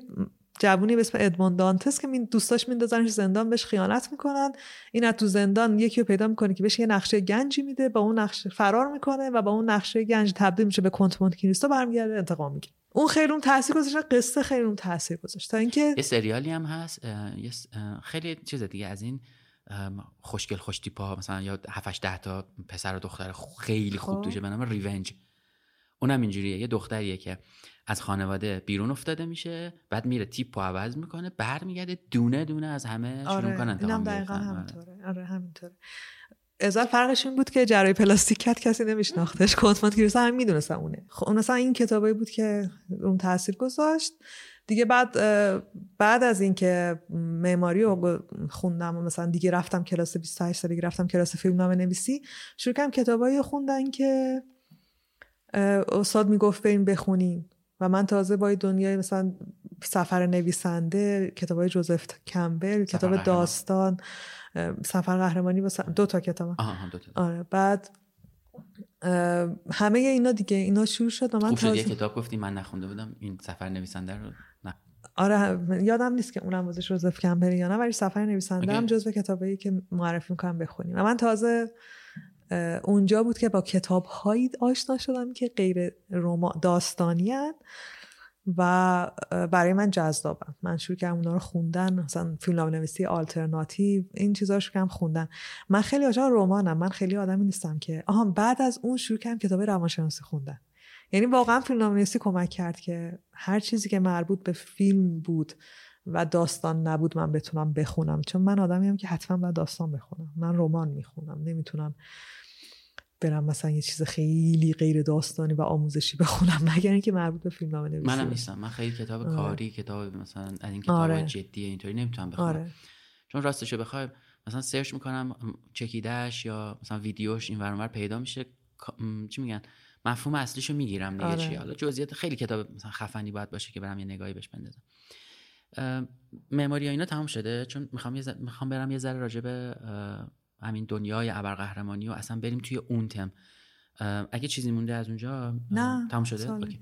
جوونی به اسم ادموند دانتس که می دوستاش میندازنش زندان بهش خیانت می‌کنن. این از تو زندان یکی رو پیدا می‌کنه که بهش یه نقشه گنجی میده با اون نقشه فرار می‌کنه و با اون نقشه گنج تبدیل میشه به کنتمون کریستو برمیگرده انتقام می‌گیره. اون خیلی اون تاثیر گذاشت قصه خیلی اون تاثیر گذاشت. تا اینکه یه سریالی هم هست یه خیلی چیز دیگه از این خوشگل خوش تیپا مثلا یا 7 10 تا پسر و دختر خیلی خوب خب. توشه به نام ریونج اونم اینجوریه. یه دختریه که از خانواده بیرون افتاده میشه بعد میره تیپ و عوض می‌کنه برمیگرده دونه دونه از همه شروع آره می‌کنن اینم دقیقا. آره. همینطوره. آره همینطوره. ازل فرقش این بود که جرای پلاستیک کرد کسی نمیشناختش. [LAUGHS] کنتمانت کریستو هم می‌دونستن اونه. خب اون مثلا این کتابایی بود که اون تاثیر گذاشت. دیگه بعد بعد از اینکه معماری رو خوندم و مثلا دیگه رفتم کلاس 28 سالگی رفتم کلاس فیلمنامه نویسی شروع کردم کتابایی خوندن که استاد می‌گفت بریم بخونیم و من تازه با دنیای مثلا سفر نویسنده کتاب های جوزف کمبل کتاب قهرمان. داستان سفر قهرمانی واسه دو تا کتاب دو تا. آره بعد همه اینا دیگه اینا شروع شد و من شد یه تازه کتاب گفتی من نخونده بودم این سفر نویسنده رو نه آره یادم نیست که اونم واسه جوزف کمبل یا نه ولی سفر نویسنده هم. جزو کتابایی که معرفی می‌کنم بخونیم و من تازه اونجا بود که با کتاب هایی آشنا شدم که غیر روما داستانی و برای من جذابم من شروع کردم اونا رو خوندن مثلا فیلم نویسی آلترناتیو این چیزا رو کردم خوندن. من خیلی عاشق رمانم. من خیلی آدمی نیستم که آها بعد از اون شروع کردم کتاب روانشناسی خوندن. یعنی واقعا فیلم نویسی کمک کرد که هر چیزی که مربوط به فیلم بود و داستان نبود من بتونم بخونم. چون من آدمی هم که حتما باید داستان بخونم. من رمان می‌خونم. نمی‌تونم برم مثلا یه چیز خیلی غیر داستانی و آموزشی بخونم [LAUGHS] مگر اینکه مربوط به فیلم نویسی منم. نیستم من خیلی کتاب آره. کاری کتاب مثلا از این کتاب آره. جدی اینطوری نمی‌تونم بخونم آره چون راستشو بخوای مثلا سرچ می‌کنم چکیدهش یا مثلا ویدیوش این ور پیدا میشه چی میگن مفهوم اصلیشو می‌گیرم دیگه آره. چیه حالا جزئیات خیلی کتاب مثلا خفنی باید باشه که برم یه نگاهی بهش بندازم معماری اینا تمام شده چون می‌خوام یه ذره- می‌خوام برم یه ذره راجع به همین دنیای ابرقهرمانی و اصلا بریم توی اون تم. اگه چیزی مونده از اونجا نه تمام شده؟ OK.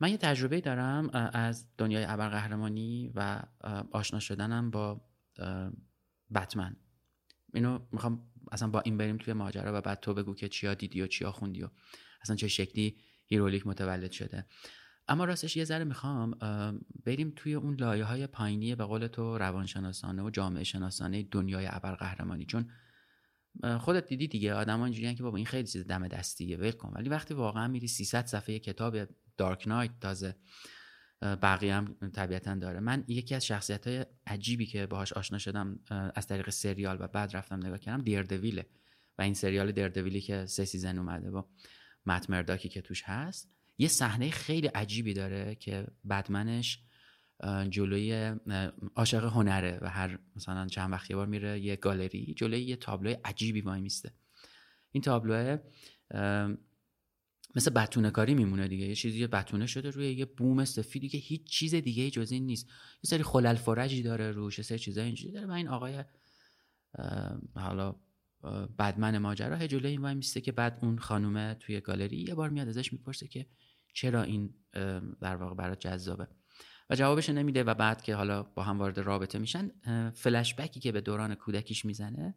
من یه تجربه دارم از دنیای ابرقهرمانی و آشنا شدنم با بتمن. اینو می‌خوام اصلا با این بریم توی ماجرا و بعد تو بگو که چیا دیدی و چیا خوندی و اصلا چه شکلی هیرولیک متولد شده. اما راستش یه ذره می‌خوام بریم توی اون لایه های پایینی به قول تو روانشناسانه و جامعه شناسانه دنیای ابرقهرمانی. چون خودت دیدی دیگه آدم اینجوریان که بابا این خیلی چیز دم دستیه ول ولی وقتی واقعا میری 300 صفحه کتاب دارک نایت تازه بقیه هم طبیعتا داره. من یکی از شخصیت های عجیبی که باهاش آشنا شدم از طریق سریال و بعد رفتم نگاه کردم دیردویله. و این سریال دیردویلی که سه سیزن اومده با مت مرداکی که توش هست. یه صحنه خیلی عجیبی داره که بدمنش جلوی عاشق هنره و هر مثلا چند وقت یه بار میره یه گالری جلوی یه تابلو عجیبی وای میسته. این تابلو مثل بتونه کاری میمونه دیگه. یه چیزی بتونه شده روی یه بوم سفیدی که هیچ چیز دیگه جز این نیست. یه سری خلل فرجی داره روش یه سری چیزای اینجوری داره. و این آقای حالا بدمن ماجرا جلوی این وای میسته که بعد اون خانومه توی گالری یه بار میاد ازش می‌پرسه که چرا این در واقع برات جذابه؟ و جوابش نمیده و بعد که حالا با هم وارد رابطه میشن فلش بکی که به دوران کودکیش می‌زنه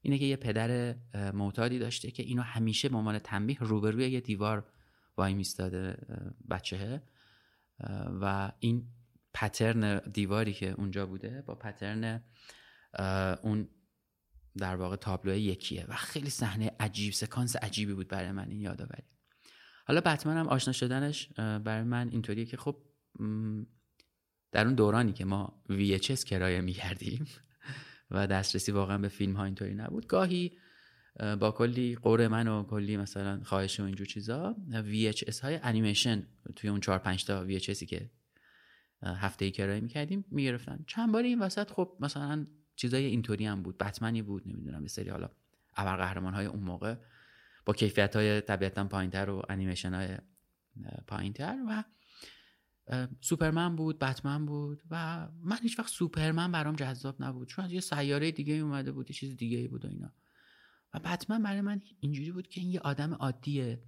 اینه که یه پدر معتادی داشته که اینو همیشه به عنوان تنبیه روبروی یه دیوار وای میستاده بچهه و این پترن دیواری که اونجا بوده با پترن اون در واقع تابلو یکیه. و خیلی صحنه عجیب سکانس عجیبی بود برای من این یادآوری. حالا بتمن هم آشنا شدنش برای من اینطوریه که خب در اون دورانی که ما VHS کرایه می‌کردیم و دسترسی واقعا به فیلم ها اینطوری نبود گاهی با کلی قور من و کلی مثلا خواهش و اینجور چیزا VHS های انیمیشن توی اون 4 5 تا VHSی که هفته ای کرایه می‌کردیم می‌گرفتن. چند بار این وسط خب مثلا چیزای اینطوری هم بود بتمنی بود نمی‌دونم یه سری حالا قهرمان های اون موقع. با کیفیت های طبیعتا پایینتر و انیمیشن های پایینتر و سوپرمن بود بتمن بود و من هیچ وقت سوپرمن برام جذاب نبود. چون از یه سیاره دیگه اومده بود یه چیز دیگه بود و اینا. و بتمن برای من اینجوری بود که این یه آدم عادیه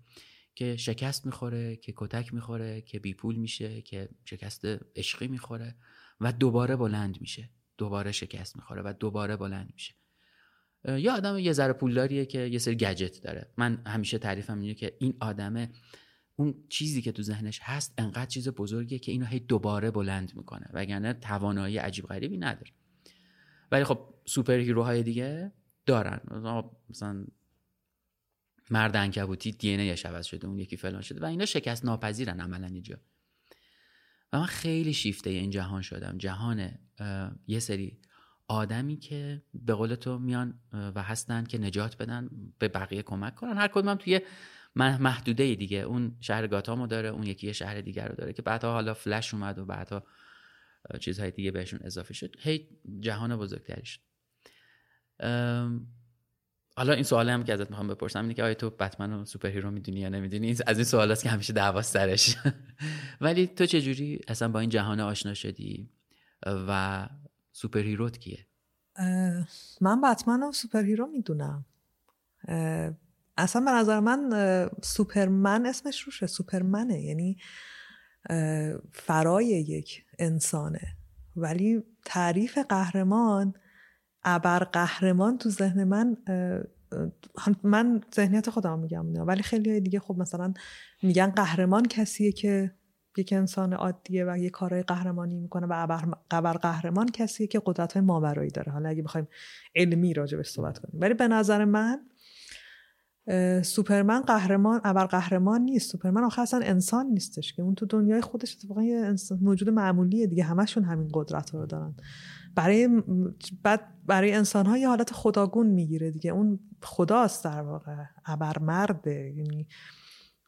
که شکست می‌خوره که کتک می‌خوره که بی پول میشه که شکست عشقی می‌خوره و دوباره بلند میشه. دوباره شکست می‌خوره و دوباره بلند میشه. یا آدم یه ذره پولداریه که یه سری گجت داره. من همیشه تعریفم اینه که این آدمه اون چیزی که تو ذهنش هست انقدر چیز بزرگیه که اینو هی دوباره بلند می‌کنه. وگرنه توانایی عجیب غریبی نداره. ولی خب سوپر هیروهای دیگه دارن. مثلا مرد انکبوتی دی ان عوض شده اون یکی فلان شده و اینا شکست ناپذیرن عملا اینجا. و من خیلی شیفته این جهان شدم. جهان یه سری آدمی که به قول تو میان و هستن که نجات بدن به بقیه کمک کنن. هر کدوم توی محدوده دیگه. اون شهر گاتامو داره اون یکی شهر دیگر رو داره که بعدها حالا فلش اومد و بعدها چیزهای دیگه بهشون اضافه شد. هی جهان بزرگتری شد. حالا این سوالی هم که ازت می‌خوام بپرسم اینه که آیا تو بتمنو superhero می‌دونی یا نمی‌دونی؟ از این سوالاست که همیشه دعوا سرش. [LAUGHS] ولی تو چه جوری اصلا با این جهان آشنا شدی؟ و superhero ت کیه من بتمنو superhero می‌دونم اصلا به نظر من سوپرمن اسمش روشه سوپرمنه یعنی فرای یک انسانه. ولی تعریف قهرمان ابر قهرمان تو ذهن من من ذهنیت خودم میگم ولی خیلی دیگه خب مثلا میگن قهرمان کسیه که یک انسان عادیه و یه کارهای قهرمانی می‌کنه و ابر قهرمان کسیه که قدرت های ماورایی داره. حالا اگه بخوایم علمی راجبش صحبت کنیم. ولی به نظر من سوپرمن قهرمان ابر قهرمان نیست. سوپرمن آخه اصلا انسان نیستش که. اون تو دنیای خودش اتفاقا یه موجود معمولیه دیگه. همشون همین قدرت رو دارن. برای بعد برای انسان ها یه حالت خداگون می‌گیره دیگه. اون خداست در واقع. ابر مرده. یعنی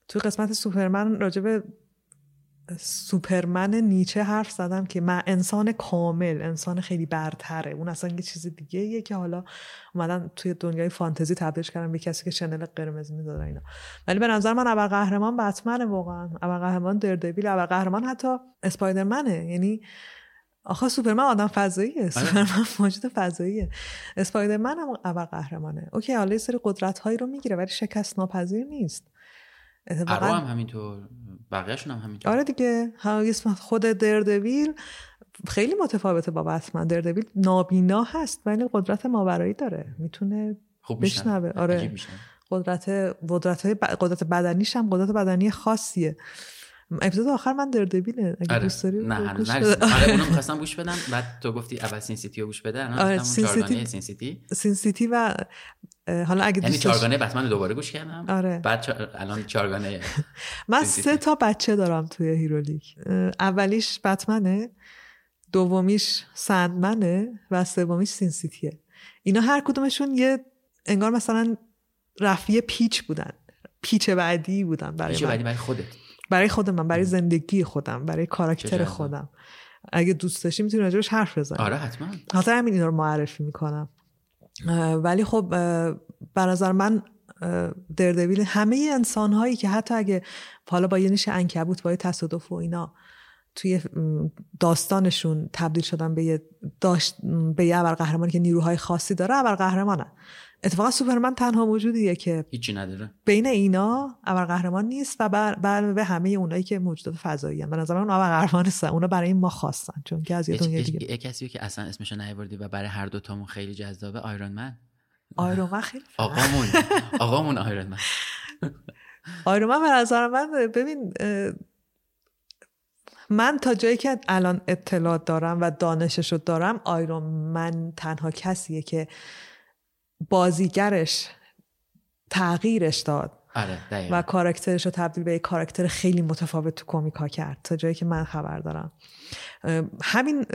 تو قسمت سوپرمن راجب سوپرمن نیچه حرف زدم که من انسان کامل انسان خیلی برتره. اون اصلا یه چیز دیگه یه که حالا اومدن توی دنیای فانتزی تبدیلش کردن به کسی که شنل قرمز می‌ذاره اینا. ولی به نظر من ابر قهرمان بتمنه واقعا. ابر قهرمان دردویل ابر قهرمان حتی اسپایدرمنه. یعنی آخه سوپرمن آدم فضاییه. آره. سوپرمن موجود فضاییه. اسپایدرمن هم ابر قهرمانه اوکی حالا یه سری قدرت هایی رو می‌گیره ولی شکست ناپذیر نیست. اتفاقا هم همینطور. بقیهشون هم همینطور آره دیگه. خود دردویل خیلی متفاوته با بتمن دردویل نابینا هست ولی قدرت ماورایی داره. می‌تونه بشنوه. آره. قدرت قدرت قدرت بدنیش هم قدرت بدنی خاصیه. اپیزود آخر من دردبیله اگه آره. دوست داری نه هنوز آره اونو می‌خواستم [LAUGHS] گوش بدم بعد تو گفتی اول سین سیتی رو گوش بده. آره سین سیتی سین سیتی. سین سیتی و حالا اگه یعنی چارگانه بتمن دوباره گوش کردم. آره. بعد چار... الان چارگانه [LAUGHS] من سه تا بچه دارم توی هیرولیک. اولیش بتمنه دومیش سندمنه و سومیش سین سیتیه. اینا هر کدومشون یه انگار مثلا رفیه پیچ بودن. پیچ بعدی بودن برای پیچ بعدی برای خودت. برای خود من برای زندگی خودم برای کاراکتر خودم. اگه دوست داشتی می‌تونی راجبش حرف بزنی. آره حتما. حاضر همین اینا رو معرفی می‌کنم. ولی خب به نظر من دردویل همه انسان هایی که حتی اگه حالا با یه نیش انکبوت با یه تصادف و اینا توی داستانشون تبدیل شدن به یه داشت به یه قهرمانی که نیروهای خاصی داره ابرقهرمانن. اتفاقا سوپرمن تنها موجودیه که هیچی نداره. بین اینا قهرمان نیست و بر, بر به همه اونایی که موجودات فضایی هم به نظر من قهرمان نیستن. اونا برای ما خواستن چون که از یه دنیا دیگه. یه کسی که اصلا اسمشو نیاوردی و برای هر دو تامون خیلی جذابه آیرون من؟ آیرون من خیلی [LAUGHS] آقامون. آقامون آیرون من. [LAUGHS] آیرون من به نظر من ببین من تا جایی که الان اطلاع دارم و دانشش رو دارم آیرون من تنها کسیه که بازیگرش تغییرش داد. آره دقیقا. و کاراکترش رو تبدیل به یک کاراکتر خیلی متفاوت تو کمیک ها کرد تا جایی که من خبر دارم. همین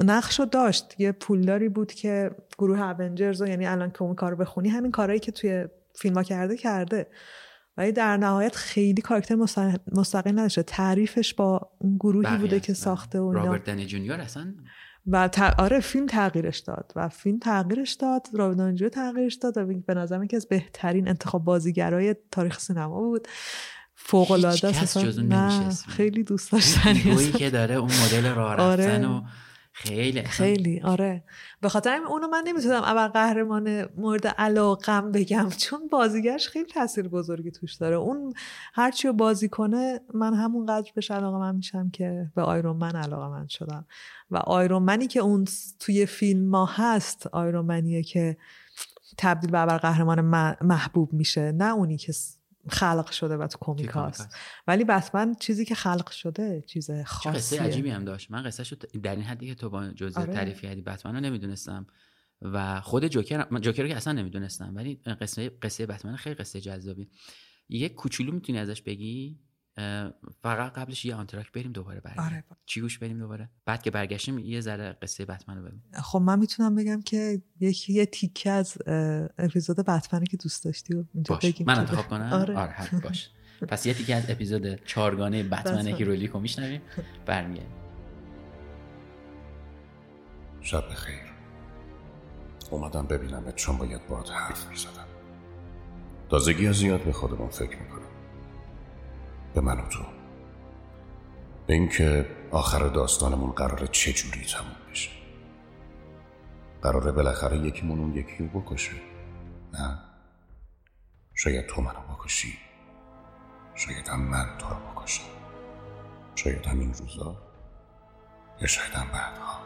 نقش رو داشت. یه پولداری بود که گروه اونجرز یعنی الان که اون کار رو بخونی همین کارهایی که توی فیلم ها کرده کرده. ولی در نهایت خیلی کاراکتر مستقل نداشته. تعریفش با اون گروهی بوده که ساخته و رابرت دنی جونیور اصلا و آره فیلم تغییرش داد و فیلم تغییرش داد رابرت تغییرش داد و به نظرم که از بهترین انتخاب بازیگرای تاریخ سینما بود. فوق العاده خیلی دوست داشتنی که داره اون مدل راه آره. رفتن و خیلی خیلی آره. به خاطر اونو من نمی‌تونم اول قهرمان مورد علاقم بگم چون بازیگرش خیلی تاثیر بزرگی توش داره. اون هرچی رو بازی کنه من همون قدر بهش علاقه من میشم که به آیرون من علاقه من شدم. و آیرون منی که اون توی فیلم ما هست آیرون منیه که تبدیل به قهرمان محبوب میشه. نه اونی که خلق شده و تو کمیک هاست. ولی بتمن چیزی که خلق شده چیز خاصیه قصه عجیبی هم داشت. من قصه در این حدی که تو با جزئیات آره. تعریف کردی بتمن رو نمی‌دونستم و خود جوکر من جوکر رو که اصلا نمی‌دونستم. ولی قصه قصه بتمن خیلی قصه جذابی. یه کوچولو می‌تونی ازش بگی؟ فقط قبلش یه آنتراک بریم دوباره بریم آره. چی گوش بریم دوباره؟ بعد که برگشتیم یه ذره قصه بتمن رو ببین خب من می‌تونم بگم که یکی یه تیکه از اپیزود بتمنی که دوست داشتی و اینجا باش. بگیم من انتخاب کنم؟ آره, آره باش. پس یه تیکه از اپیزود چارگانه بتمن هیرولیکو میشنویم. برمیگردیم. شب خیر اومدم ببینم چون باید باید حرف می‌زدم. تازگی از زیاد به خودمون فکر می‌کنم. به من و تو. به اینکه آخر داستانمون قراره چجوری تموم بشه. قراره بالاخره یکیمون اون یکی رو بکشه. نه؟ شاید تو منو بکشی. شاید هم من تو رو بکشم. شاید هم این روزا. یا شاید هم بعدها.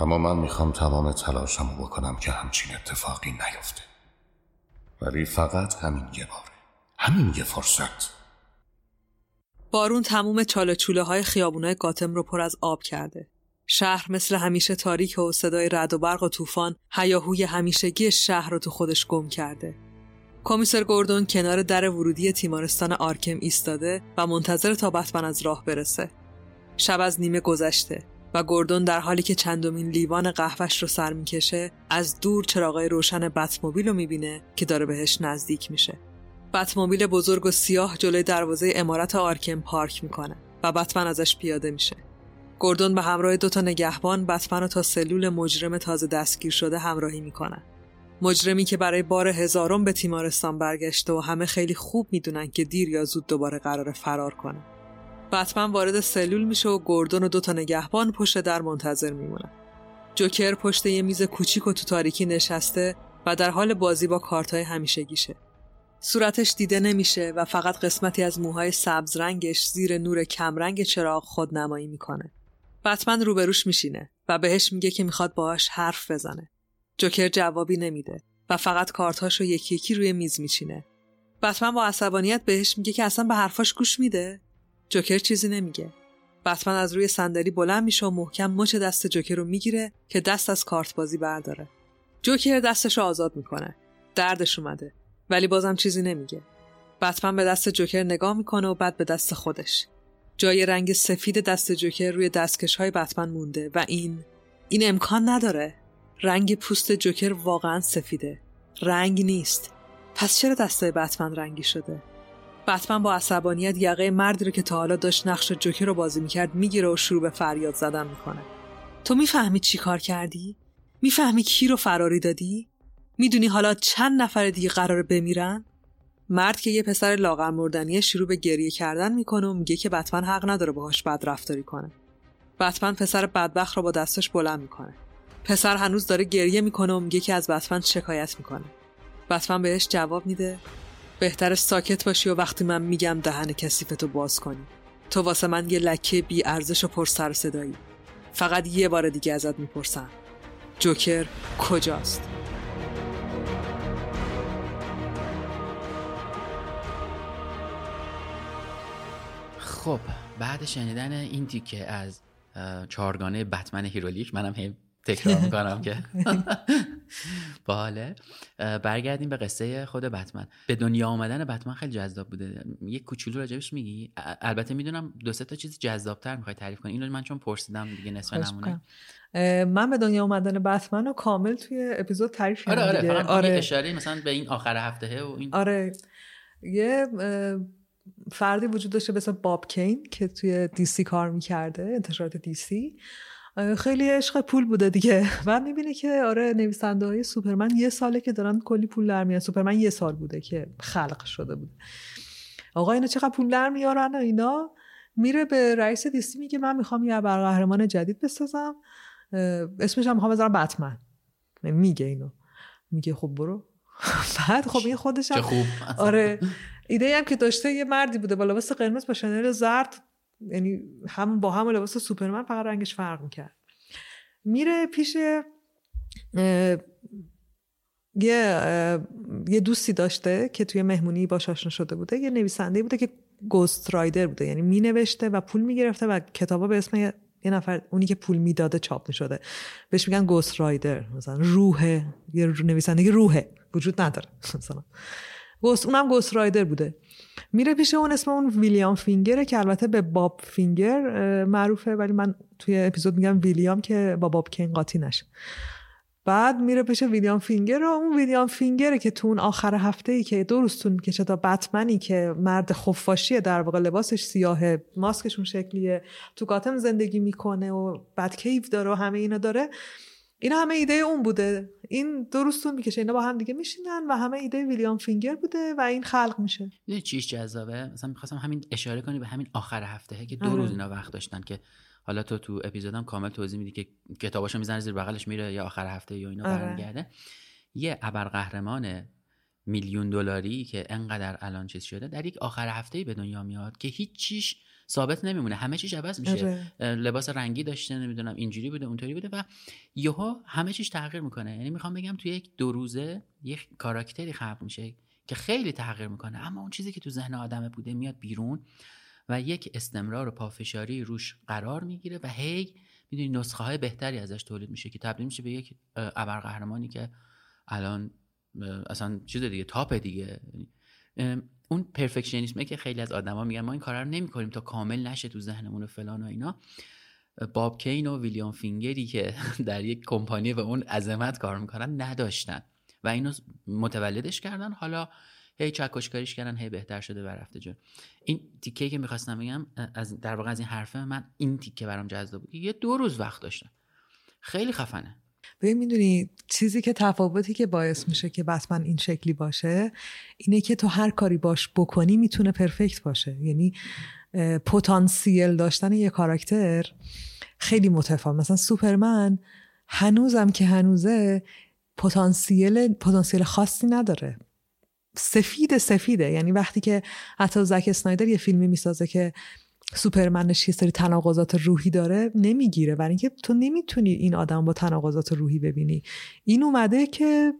اما من می‌خوام تمام تلاشم رو بکنم که همچین اتفاقی نیفته. ولی فقط همین یه باره. همین یه فرصت. بارون تموم چاله های خیابونای گاتم رو پر از آب کرده. شهر مثل همیشه تاریک و صدای رد و برق و طوفان هیاهوی همیشگی شهر رو تو خودش گم کرده. کمیسر گوردون کنار در ورودی تیمارستان آرکم ایستاده و منتظر تا بتمن از راه برسه. شب از نیمه گذشته و گوردون در حالی که چندمین لیوان قهوهش رو سر می‌کشه از دور چراغای روشن بتموبیل رو می‌بینه که داره بهش نزدیک میشه. بتموبیل بزرگ و سیاه جلوی دروازه امارت آرکم پارک می‌کنه و بتمن ازش پیاده میشه. گردون به همراه دوتا نگهبان بتمن رو تا سلول مجرم تازه دستگیر شده همراهی می‌کنه. مجرمی که برای بار هزارم به تیمارستان برگشته و همه خیلی خوب می‌دونن که دیر یا زود دوباره قرار فرار کنه. بتمن وارد سلول میشه و گردون و دوتا نگهبان پشت در منتظر میمونن. جوکر پشت یه میز کوچیک و تو تاریکی نشسته و در حال بازی با کارتای همیشگیشه. صورتش دیده نمیشه و فقط قسمتی از موهای سبز رنگش زیر نور کمرنگ چراغ خود نمایی می‌کنه. بتمن روبروش میشینه و بهش میگه که می‌خواد باهاش حرف بزنه. جوکر جوابی نمیده و فقط کارتهاشو یکی یکی روی میز میچینه. بتمن با عصبانیت بهش میگه که اصلا به حرفاش گوش میده. جوکر چیزی نمیگه. بتمن از روی صندلی بلند میشه و محکم مچ دست جوکر رو می‌گیره که دست از کارت بازی برداره. جوکر دستش رو آزاد می‌کنه. دردش اومده. ولی بازم چیزی نمیگه. بتمن به دست جوکر نگاه می‌کنه و بعد به دست خودش. جای رنگ سفید دست جوکر روی دستکش های بتمن مونده و این این امکان نداره. رنگ پوست جوکر واقعا سفیده. رنگ نیست. پس چرا دستای بتمن رنگی شده؟ بتمن با عصبانیت یقه مردی رو که تا حالا داشت نقش جوکر رو بازی می‌کرد می‌گیره و شروع به فریاد زدن می‌کنه. تو می‌فهمی چی کار کردی؟ می‌فهمی کی رو فراری دادی؟ می‌دونی حالا چند نفر دیگه قرار بمیرن؟ مرد که یه پسر لاغر مردنیه شروع به گریه کردن می‌کنه و میگه که بتمن حق نداره باهاش بد رفتاری کنه. بتمن پسر بدبخت رو با دستش بلند می‌کنه. پسر هنوز داره گریه می‌کنه و میگه که از بتمن شکایت می‌کنه. بتمن بهش جواب میده بهتر ساکت باشی و وقتی من میگم دهن کثیفتو باز کنی. تو واسه من یه لکه بی ارزش و پر سر صدایی. فقط یه بار دیگه ازت می‌پرسم. جوکر کجاست؟ خب بعد شنیدن این تیکه از چارگانه بتمن هیرولیک منم هی تکرار [LAUGHS] می‌کنم که. [LAUGHS] باله. برگردیم به قصه خود بتمن. به دنیا آمدن بتمن خیلی جذاب بوده. یه کوچولو راجبش میگی؟ البته می‌دونم دو سه تا چیز جذابتر می‌خوای تعریف کنی. اینو من چون پرسیدم دیگه نصف نمونه. من به دنیا اومدن بتمن رو کامل توی اپیزود تعریف آره آره. فقط آره. اشاره مثلا به این آخر هفته و این. آره. یه فردی وجود داشته مثل باب کین که توی دیسی کار می‌کرده انتشارات دیسی خیلی عشق پول بوده دیگه. [LAUGHS] و می‌بینه که آره نویسنده های سوپرمن یه ساله که دارن کلی پول در میارن. سوپرمن یه سال بوده که خلق شده بوده. آقا اینا چقدر پول در میارن و اینا؟ میره به رئیس دیسی میگه من می‌خوام یه برقهرمان جدید بسازم. اسمش هم می‌خوام بذارم بتمن. میگه اینو. میگه خب برو. [LAUGHS] بعد خب این خودش هم خوب. آره. ایده هم که داشته یه مردی بوده با لباس قرمز با شنل زرد یعنی هم با هم لباس سوپرمن فقط رنگش فرق می‌کرد. میره پیش یه یه دوستی داشته که توی مهمونی باش آشنا شده بوده یه نویسنده بوده که گوست رایدر بوده یعنی مینوشته و پول می‌گرفته و کتابا به اسم یه نفر اونی که پول می‌داده چاپ می‌شده. بهش میگن گوست رایدر مثلا روحه یه نویسنده روحه وجود نداره مثلا. گوست اونم گوست رایدر بوده. میره پیش اون اسم اون ویلیام فینگره که البته به باب فینگر معروفه ولی من توی اپیزود میگم ویلیام که با باب کین قاطی نشه. بعد میره پیش ویلیام فینگر و اون ویلیام فینگره که تو اون آخر هفته ای که دو روز طول می‌کشه تا بتمنی که مرد خفاشیه در واقع لباسش سیاهه ماسکشون شکلیه تو گاتم زندگی می‌کنه و بد کیف داره و همه اینا داره. اینا همه ایده اون بوده. این دو روز طول می‌کشه. اینا با هم دیگه میشینن و همه ایده ویلیام فینگر بوده و این خلق میشه. می‌دونی چیش جذابه. مثلا می‌خواستم همین اشاره کنی به همین آخر هفته که دو آره. روز اینا وقت داشتن که حالا تو تو اپیزودم کامل توضیح میدی که کتاباشو می‌زنه زیر بغلش میره یا آخر هفته یا اینا آره. برمیگرده. یه ابرقهرمان میلیون دلاری که انقدر الان چیز شده در یک آخر هفته به دنیا میاد که هیچ چیش ثابت نمیمونه. همه چیش عوض میشه. آره. لباس رنگی داشته نمی‌دونم اینجوری بوده اونطوری بوده و یهو همه چیش تغییر می‌کنه. یعنی می‌خوام بگم توی یک دو روزه یک کاراکتری خلق میشه که خیلی تغییر می‌کنه. اما اون چیزی که تو ذهن آدمه بوده میاد بیرون و یک استمرار و پافشاری روش قرار می‌گیره و هی می‌دونی نسخه های بهتری ازش تولید میشه که تبدیل میشه به یک ابرقهرمانی که الان اصلا چیز دیگه تاپ دیگه. اون پرفکشنیسمه که خیلی از آدما میگن ما این کارا رو نمی‌کنیم تا کامل نشه تو ذهنمون و فلان و اینا. باب کین و ویلیام فینگری که [LAUGHS] در یک کمپانی به اون عظمت کار می‌کنن نداشتن. و اینو متولدش کردن. حالا هی چکشکاریش کردن هی بهتر شده و رفته جلو. این تیکه که می‌خواستم بگم از در واقع از این حرفه من این تیکه برام جذاب بود یه دو روز وقت داشتن خیلی خفنه. ببین می‌دونی چیزی که تفاوتی که باعث میشه که بتمن این شکلی باشه اینه که تو هر کاری باش بکنی می‌تونه پرفکت باشه. یعنی پتانسیل داشتن یه کاراکتر خیلی متفاوت. مثلا سوپرمن هنوزم که هنوزه پتانسیل پتانسیل خاصی نداره. سفید سفیده. یعنی وقتی که حتی زک اسنایدر یه فیلمی می‌سازه که سوپرمنش یه سری تناقضات روحی داره نمی‌گیره. برای اینکه تو نمی‌تونی این آدم با تناقضات روحی ببینی. این اومده که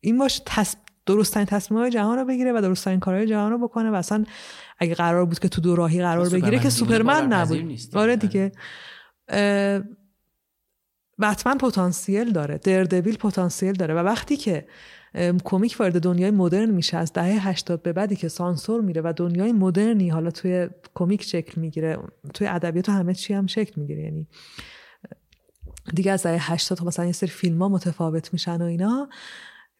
این باش تص... درستترین تصمیمهای جهان رو بگیره و درستترین کارهای جهان رو بکنه و اصلا اگه قرار بود که تو دو راهی قرار بگیره که سوپرمن نبود. آره دیگه. بتمن پتانسیل داره. دردویل پتانسیل داره. و وقتی که کمیک وارد دنیای مدرن میشه. از دهه 80 به بعدی که سانسور میره و دنیای مدرنی حالا توی کمیک شکل می‌گیره توی ادبیات همه چی هم شکل می‌گیره. یعنی دیگه از دهه 80 تا مثلا یه سری فیلم ها متفاوت میشن و اینا.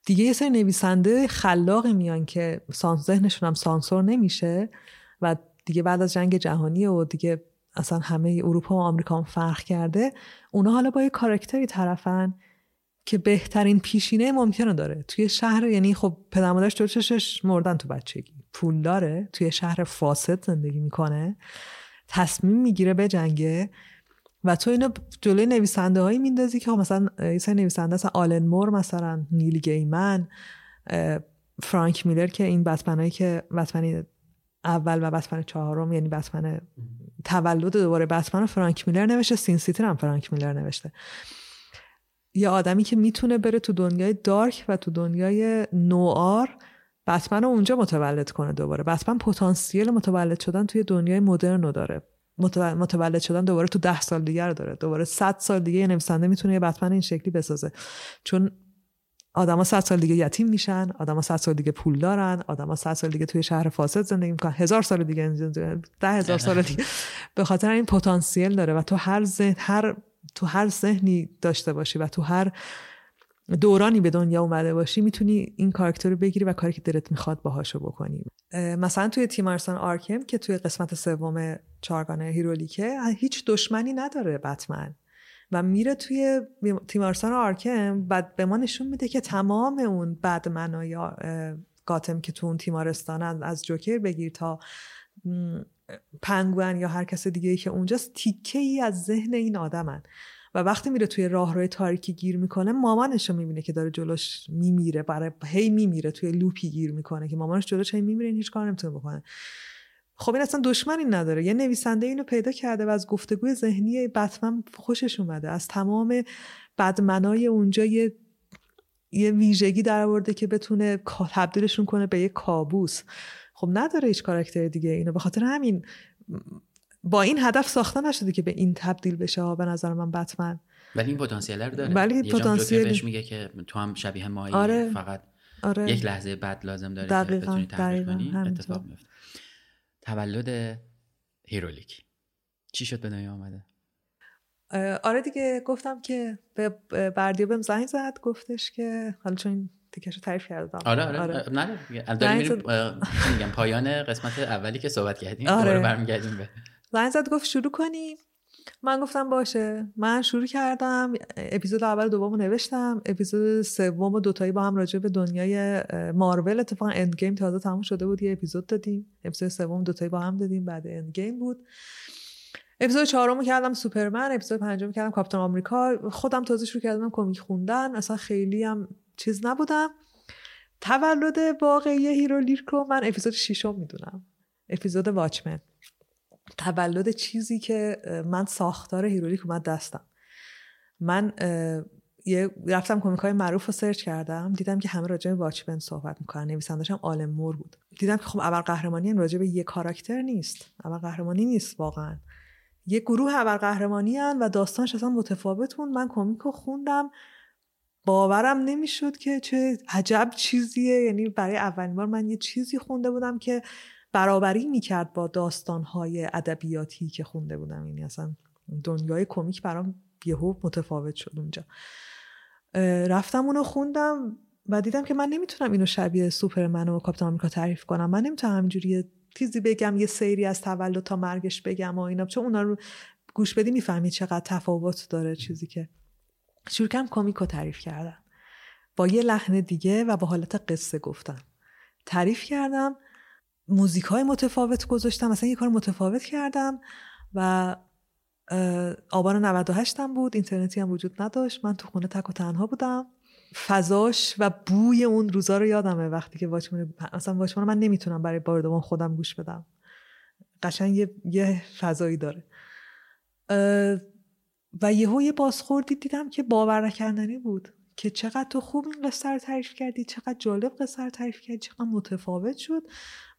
دیگه یه سری نویسنده خلاقی میان که ذهنشون هم سانسور نمیشه و دیگه بعد از جنگ جهانی و دیگه اصلا همه اروپا و آمریکا هم فرق کرده اونا حالا با یه کاراکتری طرفن که بهترین پیشینه ممکنه داره. توی شهر یعنی خب پدر مادرش دو چشش مردن تو بچگی. پول داره. توی شهر فاسد زندگی می‌کنه. تصمیم می‌گیره به جنگه و تو اینو جلوی نویسنده هایی میندازی که مثلا یه سری نویسنده مثلا آلن مور مثلا نیل گیمن فرانک میلر که این بتمنایی که بتمنی اول و بتمن چهارم یعنی بتمن تولد دوباره بتمن فرانک میلر نوشته. سین سیتی هم فرانک میلر نوشته. یه آدمی که می‌تونه بره تو دنیای دارک و تو دنیای نوآر بتمن رو اونجا متولد کنه دوباره. بتمن پتانسیل متولد شدن توی دنیای مدرن رو داره. متول- متولد شدن دوباره تو ده سال دیگه رو داره. دوباره صد سال دیگه یه نویسنده می‌تونه یه بتمن این شکلی بسازه. چون آدما صد سال دیگه یتیم میشن آدما صد سال دیگه پول دارن آدما صد سال دیگه توی شهر فاسد زندگی می‌کنن. هزار سال دیگه ده هزار سال دیگه. به خاطر این پتانسیل داره و تو هر ذهن هر تو هر ذهنی داشته باشی و تو هر دورانی به دنیا اومده باشی می‌تونی این کاراکتر رو بگیری و کاری که دلت می‌خواد باهاشو بکنی. مثلا توی تیمارسان آرکم که توی قسمت سوم چارگانه هیرولیکه هیچ دشمنی نداره بتمن و میره توی تیمارسان آرکم بعد به ما نشون میده که تمام اون بدمنای اه، گاتم که تو اون تیمارستانن از جوکر بگیر تا پنگوئن یا هر کس دیگه ای که اونجاست تیکه ای از ذهن این آدمن. و وقتی میره توی راهروی تاریکی گیر می‌کنه مامانش رو می‌بینه که داره جلوش میمیره برای هی میمیره توی لوپی گیر می‌کنه که مامانش جلوش هی میمیره این هیچ کار نمی‌تونه بکنه. خب این اصلا دشمنی نداره. یه نویسنده اینو پیدا کرده و از گفتگوی ذهنی بتمن خوشش اومده. از تمام بدمنای اونجا یه یه ویژگی در آورده که بتونه تبدیلشون کنه به یه کابوس. خب نداره هیچ کاراکتر دیگه اینو. به خاطر همین با این هدف ساخته نشده که به این تبدیل بشه. ها به نظر من بتمن. ولی این پتانسیل رو داره. ولی پتانسیل- بهش میگه که تو هم شبیه مایی آره. فقط آره. یک لحظه بعد لازم داره که دقیقاً، بتونی تغییر کنی. اتفاق میفته. تولد هیرولیک. چی شد به دنیا آمده؟ آره دیگه گفتم که به بردیا بهم زنگ زد. گفتش که حالا چون تیکش رو تعریف کردم. آره آره, آره. نه. داریم میریم میگم پایان قسمت اولی که صحبت کردیم آره. دوباره برمیگردیم به زنگ زد گفت شروع کنیم. من گفتم باشه. من شروع کردم. اپیزود اول دوم نوشتم. اپیزود سوم و دوتایی با هم راجع به دنیای مارول اتفاقا Endgame تازه تموم شده بود یه اپیزود دادیم. اپیزود سوم دوتایی با هم دادیم بعد Endgame بود. اپیزود چهارم کردم سوپرمن اپیزود پنجم کردم کاپیتان آمریکا. خودم تازه شروع کردم کمیک خوندن. اصلا خیلی هم چیز نبودم. تولد واقعی هیرولیک رو من اپیزود ششم می‌دونم. اپیزود واچمن. تولد چیزی که من ساختار هیرولیک اومد دستم. من یه رفتم کمیک های معروف رو search کردم. دیدم که همه راجع به واچمن صحبت می‌کنن. نویسندش هم آلن مور بود. دیدم که خب ابرقهرمانی هم راجع به یه کاراکتر نیست. ابرقهرمانی نیست واقعا. یه گروه اول قهرمانی هن و داستانش اصلا متفاوت بود. من کمیک رو خوندم. باورم نمی‌شد که چه عجب چیزیه. یعنی برای اولین بار من یه چیزی خونده بودم که برابری می‌کرد با داستانهای ادبیاتی که خونده بودم. یعنی اصلا دنیای کمیک برام یهو متفاوت شد اونجا. رفتم اونو خوندم و دیدم که من نمی‌تونم اینو شبیه سوپرمن و کاپیتان آمریکا تعریف کنم. من نمی‌تونم همینجوری یه چیزی بگم یه سیری از تولد تا مرگش بگم و اینا. چون اونا رو گوش بدی می‌فهمی چقدر تفاوت داره چیزی که شروع کردم کمیک رو تعریف کردم. با یه لحن دیگه و با حالت قصه گفتم تعریف کردم موزیک های متفاوت گذاشتم مثلا یه کار متفاوت کردم و آبان 98 هم بود اینترنتی هم وجود نداشت. من تو خونه تک و تنها بودم. فضاش و بوی اون روزا رو یادمه وقتی که واچمن مثلا واچمن رو من نمی‌تونم برای بار دوم خودم گوش بدم. قشنگ یه, یه فضایی داره. و یهو یه بازخوردی دیدم که باور نکردنی بود که چقدر تو خوب این قصه رو تعریف کردی چقدر جالب قصه رو تعریف کردی چقدر متفاوت شد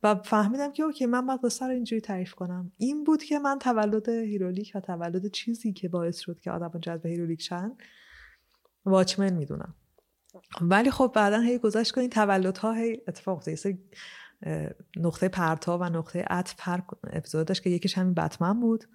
و فهمیدم که okay من باید قصه رو اینجوری تعریف کنم. این بود که من تولد هیرولیک و تولد چیزی که باعث شد که آدم جذب هیرولیک شن واچمن می‌دونم. ولی خب بعدا هی گذشت کنین تولدها هی اتفاق افتاد. نقطه پرتا و نقطه عطف هر اپیزود داشت که یکیش همین بتمن بود.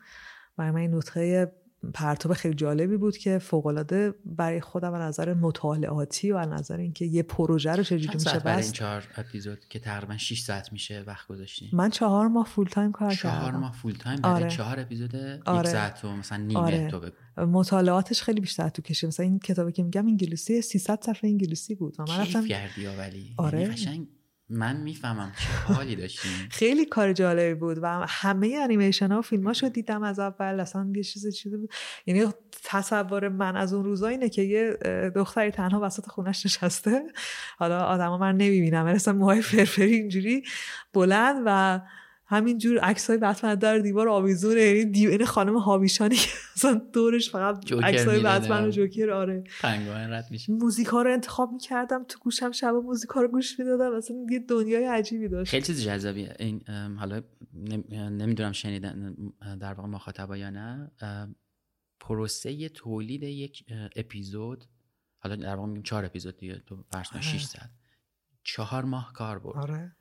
برای من نقطه پرتاب خیلی جالبی بود که فوقالعاده برای خودم از نظر مطالعاتی و از نظر اینکه یه پروژه رو چجوری میشه ساعت برای این چهار اپیزود که تقریبا 6 ساعت میشه وقت گذاشتیم من چهار ماه فول تایم کار چهار کردم ماه فول تایم برای آره. چهار اپیزود یک آره. ساعت و مثلا نیمه آره. تو بگو مطالعاتش خیلی بیشتر تو کشه مثلا این کتابی که میگم انگلیسی 300 صفحه انگلیسی بود و من رفتم کردی یا ولی آره. یعنی قشنگ من می‌فهمم چه حالی داشتیم [LAUGHS] خیلی کار جالبی بود و همه انیمیشن ها و فیلم رو دیدم از اول. اصلا یه چیز چیزی بود. یعنی تصور من از اون روزا اینه که یه دختری تنها وسط خونش نشسته. حالا آدما من نمی‌بینم مثلا موهای فرفری اینجوری بلند و همینجور عکس های بتمن در دیوار آویزونه یعنی دیو این خانم هاویشانی که [LAUGHS] اصلا دورش فقط عکس های. بتمن و جوکر آره. رد میشه. موزیک ها رو انتخاب می‌کردم تو گوشم شب موزیک ها رو گوش می‌دادم اصلا یه دنیای عجیبی داشت. خیلی چیز جذابیه. این حالا نم- نمی‌دونم شنیدن در واقع مخاطبا یا نه. پروسه تولید یک اپیزود حالا در واقع میگیم چهار اپیزود دیگه تو فرض کن آره. 6 ساعت. چهار ماه کار برد. آره.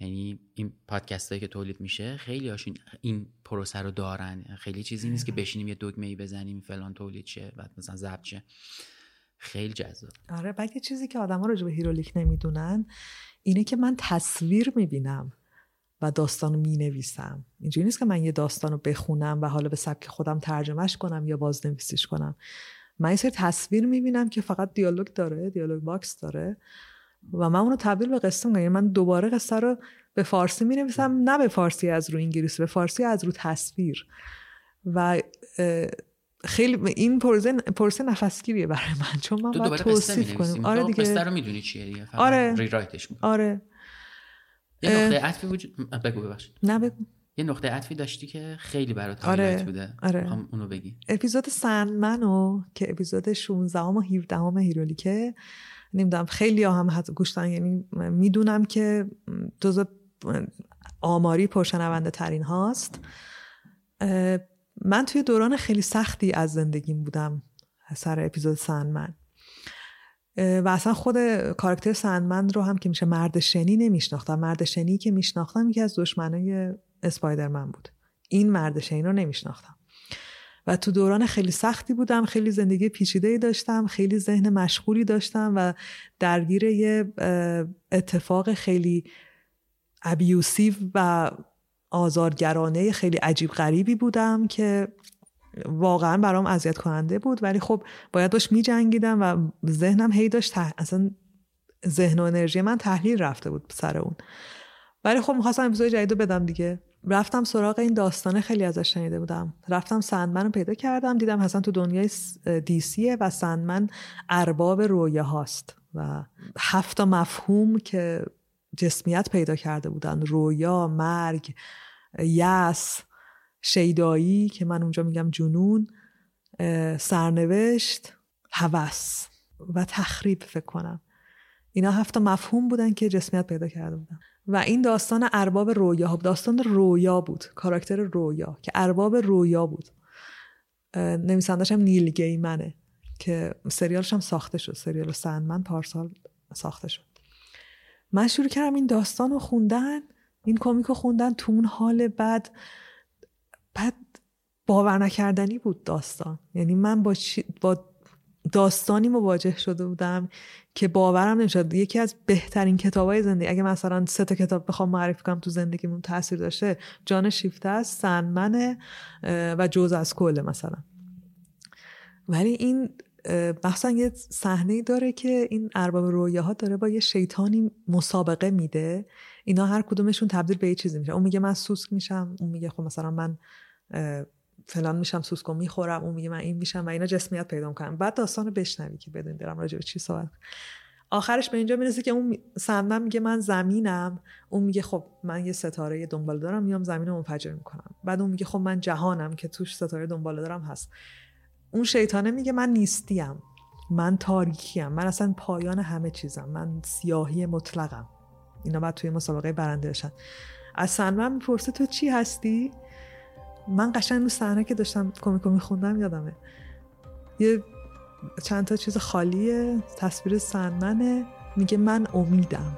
یعنی این پادکست هایی که تولید میشه خیلی هاشون این پروسه رو دارن. خیلی چیزی نیست که بشینیم یه دکمه ای بزنیم فلان تولید شه بعد مثلا ضبط شه. خیلی جذاب. آره بعد یه چیزی که آدما راجع به هیرولیک نمی‌دونن اینه که من تصویر می‌بینم و داستان رو می‌نویسم. اینجوری نیست که من یه داستان رو بخونم و حالا به سبک خودم ترجمهش کنم یا بازنویسیش کنم. من یه سری تصویر می‌بینم که فقط دیالوگ داره dialogue box داره. و من اونو تبدیل به قصه می‌کنم. یعنی من دوباره قصه رو به فارسی می‌نویسم نه به فارسی از رو انگلیسی به فارسی از رو تصویر. و خیلی این پروسه پروسه نفسگیریه برای من. چون من باید قصه توصیف کنم. آره قصه دیگه. رو می‌دونی چیه دیگه؟ آره. ریرایتش می‌کنی. آره. یه. نقطه عطفی وجود بگو ببخشید. نه بگو. یه نقطه عطفی داشتی که خیلی برات آره. بوده. آره. می‌خوام اونو بگی. اپیزود سندمنو که اپیزود 16 و 17 هم هیرولیکه نمی‌دونم خیلی هم حتی گوش دادن یعنی می‌دونم که جز آماری پرشنونده ترین هاست من توی دوران خیلی سختی از زندگیم بودم سر اپیزود سندمن. و اصلا خود کاراکتر سندمن رو هم که میشه مرد شنی نمیشناختم. مرد شنی که میشناختم یکی از دشمنای اسپایدرمن بود. این مرد شنی رو نمیشناختم. و تو دوران خیلی سختی بودم خیلی زندگی پیچیده ای داشتم خیلی ذهن مشغولی داشتم و درگیر یه اتفاق خیلی ابیوسیو و آزارگرانه خیلی عجیب غریبی بودم که واقعا برام اذیت کننده بود. ولی خب باید باش می جنگیدم و ذهنم هی داشت ته- اصلا ذهن و انرژی من تحلیل رفته بود سر اون. ولی خب می‌خواستم اپیزود جدید رو بدم دیگه. رفتم سراغ این داستانه خیلی ازش شنیده بودم. رفتم سندمن رو پیدا کردم دیدم حسن تو دنیای دیسیه و سندمن ارباب رویه هاست و هفت مفهوم که جسمیت پیدا کرده بودن. رویا مرگ یس شیدایی که من اونجا میگم جنون سرنوشت هوس و تخریب فکر کنم. اینا هفت مفهوم بودن که جسمیت پیدا کرده بودن. و این داستان ارباب رویا داستان رویا بود کاراکتر رویا که ارباب رویا بود. نویسندش هم نیل گیمنه که سریالش هم ساخته شد سریال سندمن پارسال ساخته شد. من شروع کردم این داستان رو خوندن این کمیک رو خوندن تو اون حال بد بعد باور نکردنی بود داستان. یعنی من با, چی- با داستانی مواجه شده بودم که باورم نمی‌شد. یکی از بهترین کتابای زندگی اگه مثلا سه تا کتاب بخوام معرفی کنم تو زندگیمون تاثیر داشته جان شیفته است سندمنه اه، و جز از کل مثلا. ولی این مثلا یه صحنه داره که این ارباب رویاها داره با یه شیطانی مسابقه میده. اینا هر کدومشون تبدیل به یه چیزی میشه. اون میگه من سوسک میشم اون میگه خب مثلا من فلان میشم سوسکو می‌خورم اون میگه من این میشم و اینا جسمیت پیدا می‌کنم. بعد داستان رو بشنوی که بدون دارم راجع به چی صحبت. آخرش به اینجا می‌رسه که اون سندمن میگه من زمینم. اون میگه خب من یه ستاره دنبال دارم میام زمین رو منفجر می‌کنم. بعد اون میگه خب من جهانم که توش ستاره دنبال دارم هست. اون شیطانه میگه من نیستیم. من تاریکیم. من اصلا پایان همه چیزم. من سیاهی مطلقم. اینا بعد توی مسابقه برنده بشن. از سندمن می‌پرسه تو چی هستی؟ من قشنگ اون صحنه که داشتم کمیکو میخوندم یادمه. یه چند تا چیز خالیه تصویر سندمنه میگه من امیدم.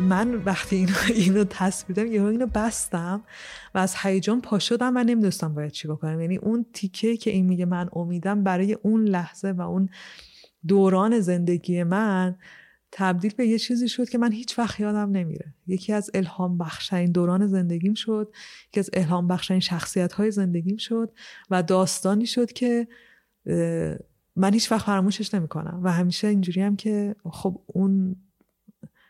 من وقتی اینو, [LAUGHS] اینو تصویر یهو اینو بستم و از هیجان پا شدم و نمی‌دونستم باید چی کنم یعنی اون تیکه که این میگه من امیدم برای اون لحظه و اون دوران زندگی من تبدیل به یه چیزی شد که من هیچ وقت یادم نمیره. یکی از الهام بخشین دوران زندگیم شد یکی از الهام بخشین شخصیت های زندگیم شد و داستانی شد که من هیچ وقت فراموشش نمی‌کنم. و همیشه اینجوری هم که خب اون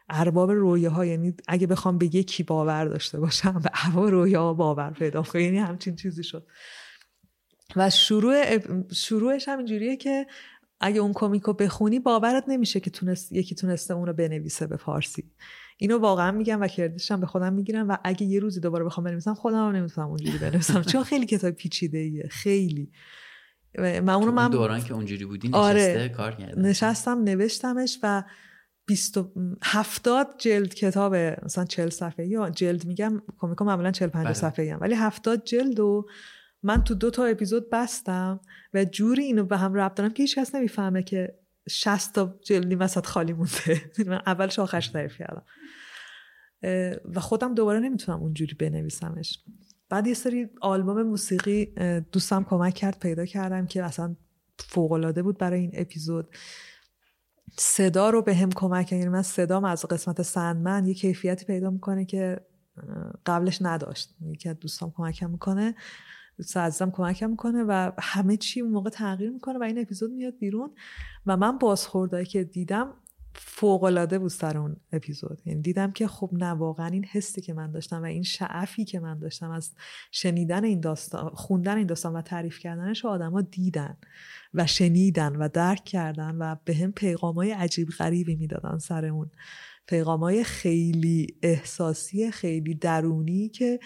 ارباب رویه ها یعنی اگه بخوام به یکی باور داشته باشم به ارباب رویه ها باور پیدا کنم. یعنی همچین چیزی شد. و شروع شروعش هم اینجوریه که اگه اون کمیکو بخونی باورت نمیشه که تونست یکی تونسته اون رو بنویسه به فارسی. اینو واقعا میگم و کردشم به خودم می‌گیرم و اگه یه روزی دوباره بخوام بنویسم خودم هم نمی‌تونم اونجوری بنویسم. [LAUGHS] چون خیلی کتاب پیچیده ایه خیلی من اونو من دوران که اونجوری بودی نشسته آره کار کردم نشستم نوشتمش و 20 هفتاد جلد کتاب مثلا 40 صفحه یا جلد میگم کمیکو معمولا 40 50 بله. صفحه هم. ولی هفتاد جلد و من تو دو تا اپیزود بستم و جوری اینو به هم ربط دارم که هیچ کس نمی‌فهمه که 60 تا جلدی وسط خالی مونده. [LAUGHS] من اولش آخرش تعریف کردم. و خودم دوباره نمی‌تونم اونجوری بنویسمش. بعد یه سری آلبوم موسیقی دوستم کمک کرد پیدا کردم که اصلا فوقالعاده بود برای این اپیزود. صدا رو به هم کمک یعنی من صدام از قسمت سندمن یه کیفیتی پیدا می‌کنه که قبلش نداشت. یکی از دوستام کمکم می‌کنه. دوست عزیزم کمکم می‌کنه و همه چی اون موقع تغییر می‌کنه و این اپیزود میاد بیرون. و من بازخوردایی که دیدم فوقالعاده بود سر اون اپیزود. یعنی دیدم که خب نه واقعا این حسی که من داشتم و این شعفی که من داشتم از شنیدن این داستان خوندن این داستان و تعریف کردنش رو آدما دیدن و شنیدن و درک کردن و به هم پیغام های عجیب غریبی می‌دادن سر اون. پیغام های خیلی احساسی خیلی درونی که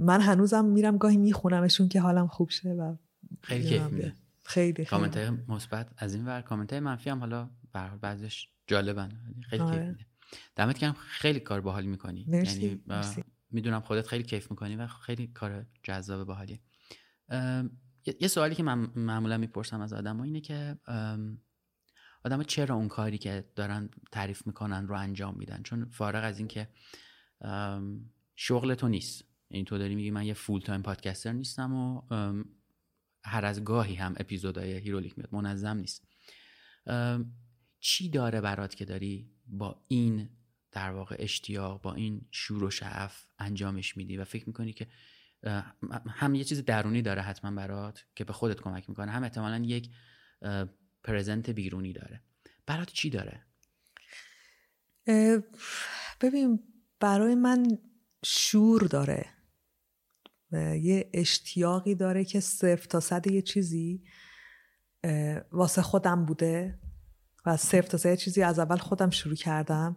من هنوزم میرم گاهی میخونمشون که حالم خوب شه و خیلی کیف. خیلی کامنت خیلی های مثبت از این ور. کامنت منفی هم حالا به بعضیش جالبن خیلی کیف. میده. دمت گرم خیلی کار باحالی می‌کنی. مرسی، یعنی مرسی. می‌دونم خودت خیلی کیف می‌کنی و خیلی کار جذاب باحالیه ام، یه سوالی که من معمولا می‌پرسم از آدم اینه که آدم چرا اون کاری که دارن تعریف می‌کنن رو انجام میدن؟ چون فارغ از اینکه شغل تو نیست. این تو داری میگی من یه full time podcaster نیستم و هر از گاهی هم اپیزودهای هیرولیک میاد منظم نیست. چی داره برات که داری با این در واقع اشتیاق با این شور و شعف انجامش میدی؟ و فکر می‌کنی که هم یه چیز درونی داره حتما برات که به خودت کمک می‌کنه هم احتمالا یک پرزنت بیرونی داره. برات چی داره؟ ببین برای من شور داره. یه اشتیاقی داره که صفر تا صد یه چیزی واسه خودم بوده. و صفر تا چیزی از اول خودم شروع کردم.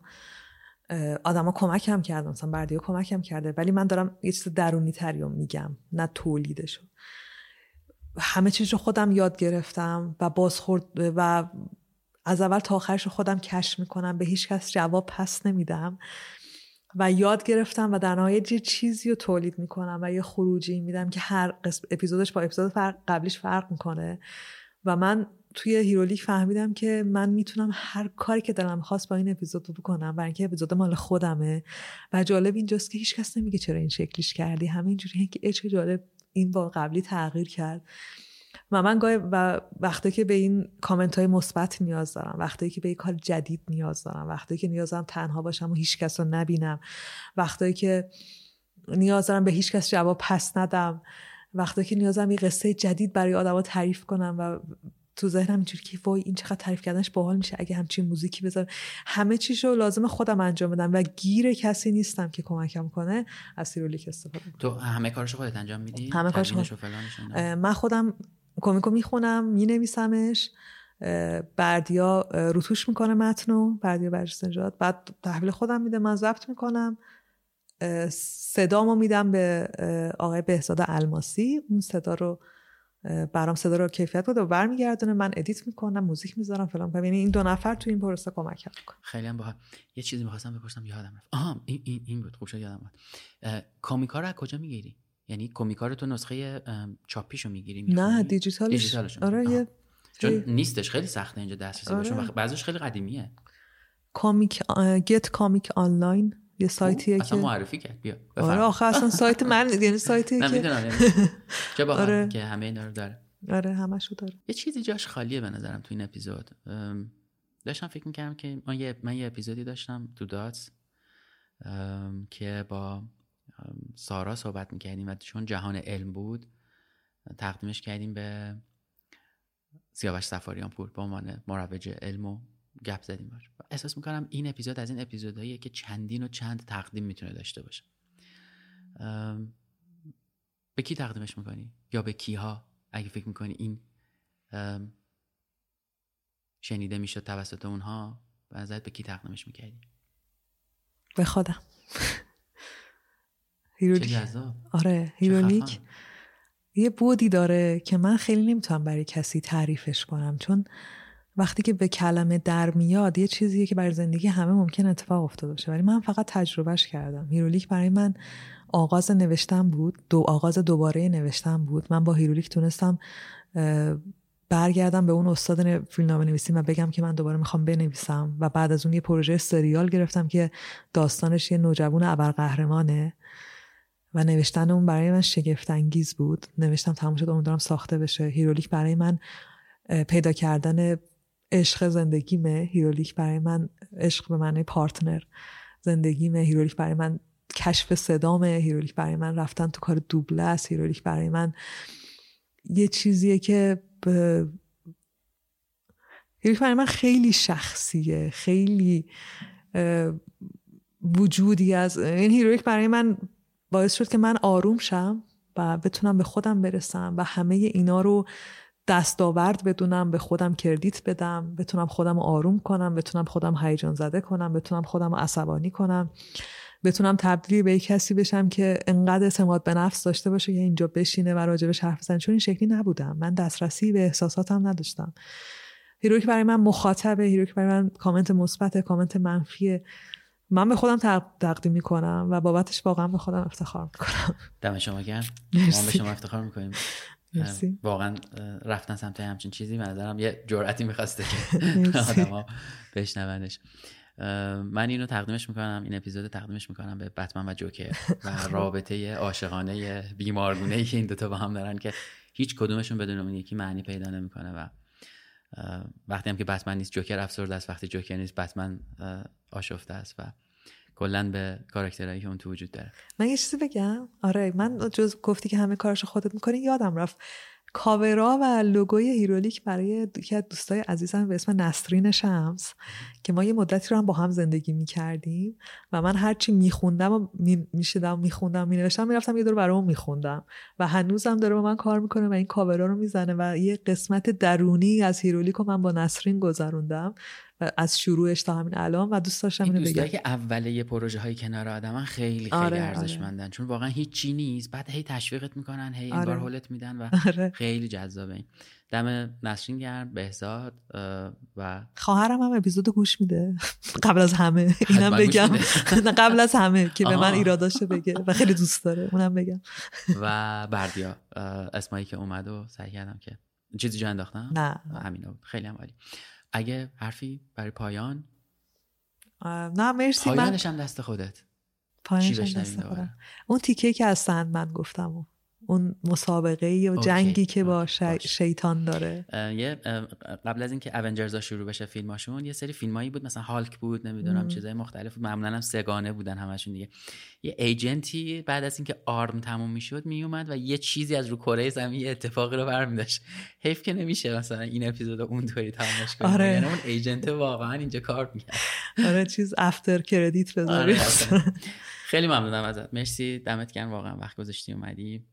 آدما کمکم کردم مثلا بردیا کمکم کرده ولی من دارم یه چیز درونی تری میگم نه تولیدشو همه چیز رو خودم یاد گرفتم و بازخورد و از اول تا آخرش خودم کش می‌کنم به هیچ کس جواب پس نمیدم. و یاد گرفتم و در نهایت یه چیزی رو تولید می‌کنم و یه خروجی میدم که هر اپیزودش با اپیزود فرق قبلیش فرق می‌کنه. و من توی هیرولیک فهمیدم که من می‌تونم هر کاری که دلم خواست با این اپیزود رو بکنم برای اینکه اپیزود مال خودمه. و جالب اینجاست که هیچ کس نمیگه چرا این شکلیش کردی. همه اینجوری که چه جالب این با قبلی تغییر کرد. و من گاهی و وقتی که به این کامنت های مثبت نیاز دارم وقتی که به یک کار جدید نیاز دارم وقتی که نیاز دارم تنها باشم و هیچ کس رو نبینم وقتی که نیاز دارم به هیچ کس جواب پس ندم وقتی که نیاز دارم یه قصه جدید برای آدما تعریف کنم و تو ذهنم اینجوری که وای این چقدر تعریف کردنش باحال میشه. اگه همچین موزیکی بذارم. همه چیش رو لازم خودم انجام بدم و گیر کسی نیستم که کمکم کنه از سیرولیک استفاده تو همه کارشو خودت انجام میدی؟ همه کارشو اینا؟ من خودم کمیکو می‌خونم مینویسمش بردیا روتوش می‌کنه متنو بردیا برجست نجات بعد تحویل خودم میده من ضبط می‌کنم. صدامو میدم به آقای بهزاد الماسی. اون صدا رو برام صدا رو کیفیت بده و برمیگردونه. من edit می‌کنم موزیک می‌ذارم فلان یعنی این دو نفر تو این پروسه کمک می‌کنن خیلی هم باحال. یه چیزی می‌خواستم بپرسم یادم رفت. آها این این این بود. خوب شد یادم اومد. comic ا رو از کجا می‌گیری؟ یعنی comic ا رو تو نسخه چاپیشو می‌گیری نه دیجیتالش. دیجیتالش. آره یه چون نیستش خیلی سخته اینجا دسترسی آره. باشه بعضیش خیلی قدیمیه. کامیک گت کامیک آنلاین. یه سایتیه اصلا که معرفی کرد. بیا آره. آخه اصلا سایت [LAUGHS] من یعنی سایتیه که می‌دونم یعنی [LAUGHS] چه آره. که همه اینا رو داره. آره همشو داره. یه چیزی جاش خالیه به نظرم تو این اپیزود. داشتم فکر می‌کردم که من یه, من یه اپیزودی داشتم تو داتس ام، که با سارا صحبت می‌کردیم و چون جهان علم بود تقدیمش کردیم به سیاوش صفاریان پور به عنوان مروج علم و گپ زدیم باش. احساس می‌کنم این اپیزود از این اپیزودهاییه که چندین و چند تقدیم می‌تونه داشته باشه. به کی تقدیمش می‌کنی؟ یا به کیها؟ اگه فکر می‌کنی این شنیده می‌شد توسط اونها به نظرت به کی تقدیمش می‌کردی؟ به خودم. هیرولیک جذاب. آره هیرولیک خفن. یه بعدی داره که من خیلی نمی‌تونم برای کسی تعریفش کنم چون وقتی که به کلمه در میاد یه چیزیه که برای زندگی همه ممکن اتفاق افتاده باشه. ولی من فقط تجربهش کردم. هیرولیک برای من آغاز نوشتن بود دو آغاز دوباره نوشتن بود. من با هیرولیک تونستم برگردم به اون استاد فیلمنامه نویسی و بگم که من دوباره می‌خوام بنویسم. و بعد از اون یه پروژه سریال گرفتم که داستانش یه نوجوان ابرقهرمانه. و نوشتن اون برای من شگفت انگیز بود. نوشتم تموم شد امیدوارم ساخته بشه. هیرولیک برای من پیدا کردن عشق زندگیمه هیرولیک برای من عشق به معنی partner زندگیمه هیرولیک برای من کشف صدامه هیرولیک برای من رفتن تو کار دوبله است هیرولیک برای من. یه چیزیه که به هیرولیک برای من خیلی شخصیه خیلی وجودی از این هیرولیک برای من باعث شد که من آروم شم و بتونم به خودم برسم و همه اینا رو دستاورد بدونم به خودم credit بدم بتونم خودم رو آروم کنم بتونم خودم هیجان زده کنم بتونم خودم عصبانی کنم. بتونم تبدیل به کسی بشم که انقدر اعتماد به نفس داشته باشه که اینجا بشینه و راجبش حرف بزنه. چون این شکلی نبودم. من دسترسی به احساساتم نداشتم. هیرولیک برای من مخاطبه هیرولیک برای من کامنت مثبت کامنت منفیه. من به خودم تق- تقدیم می‌کنم و بابتش واقعا به خودم افتخار می‌کنم. دم شما گرم. ما به. شما افتخار می‌کنیم. مرسی. واقعا رفتن سمت همچین چیزی به نظرم یه جرأتی می‌خواسته که. [LAUGHS] [LAUGHS] آدما بشنونش من اینو تقدیمش می‌کنم این اپیزود تقدیمش می‌کنم به بتمن و جوکر [LAUGHS] و رابطه عاشقانه بیمارگونه ای که این دوتا با هم دارن که هیچ کدومشون بدون اون یکی معنی پیدا نمی‌کنه و وقتی هم که بتمن نیست جوکر افسرده است وقتی جوکر نیست بتمن آشفته است و کلا به کاراکترهایی که اون تو وجود داره. من یه چیزی بگم. آره من جز گفتی که همه کارشو خودت می‌کنی یادم رفت. کاورا و لوگوی هیرولیک برای یکی از دوستای عزیزم به اسم نسرین شمس که ما یه مدتی رو هم با هم زندگی می‌کردیم و من هرچی میخوندم و می‌شدم میخوندم مینوشتم می‌رفتم یه دور برام میخوندم. و هنوزم داره با من کار می‌کنه و این کاورا رو می‌زنه و یه قسمت درونی از هیرولیک رو من با نسرین گذروندم. از شروعش تا همین الان و دوست داشتم این اینو بگم. که اوله یه پروژه های کنار آدمن خیلی خیلی آره، ارزشمندن. چون واقعا هیچی نیست. بعد هی تشویقت می‌کنن هی انگار آره. هولت میدن و آره. خیلی جذابه این. دم نسرین گرم بهزاد و خواهرم هم اپیزود گوش میده. [LAUGHS] قبل از همه. اینم بگم. [LAUGHS] قبل از همه که به من. ایراداشو بگه و خیلی دوست داره. اونم بگم. و بردیا. اسمایی که اومد و سعی کردم که چیزی جا انداختم. نه. همینا بود. خیلی هم عالی. اگه حرفی برای پایان نه مرسی من پایانش هم دست خودت پایانش هم دست دوباره؟ خودم. اون تیکه که از سند من گفتم اون مسابقه و اوکی. جنگی که با باشه. شیطان داره یه قبل از اینکه اونجرز شروع بشه فیلماشون یه سری فیلمایی بود مثلا هالک بود نمی‌دونم چیزای مختلف بود معمولا هم سگانه بودن همشون دیگه یه ایجنتی بعد از اینکه آرم تموم می‌شد میومد و یه چیزی از رو کره زمین یه اتفاقی رو برمیداشت حیف که نمیشه مثلا این اپیزود اونطوری تمامش کنیم آره. یعنی اون ایجنت واقعا اینجا کار می‌کرد آره چیز افتر کردیت بذاری آره، اصلا. خیلی ممنونم ازت. مرسی. دمت گرم. واقعا وقت گذاشتی اومدی.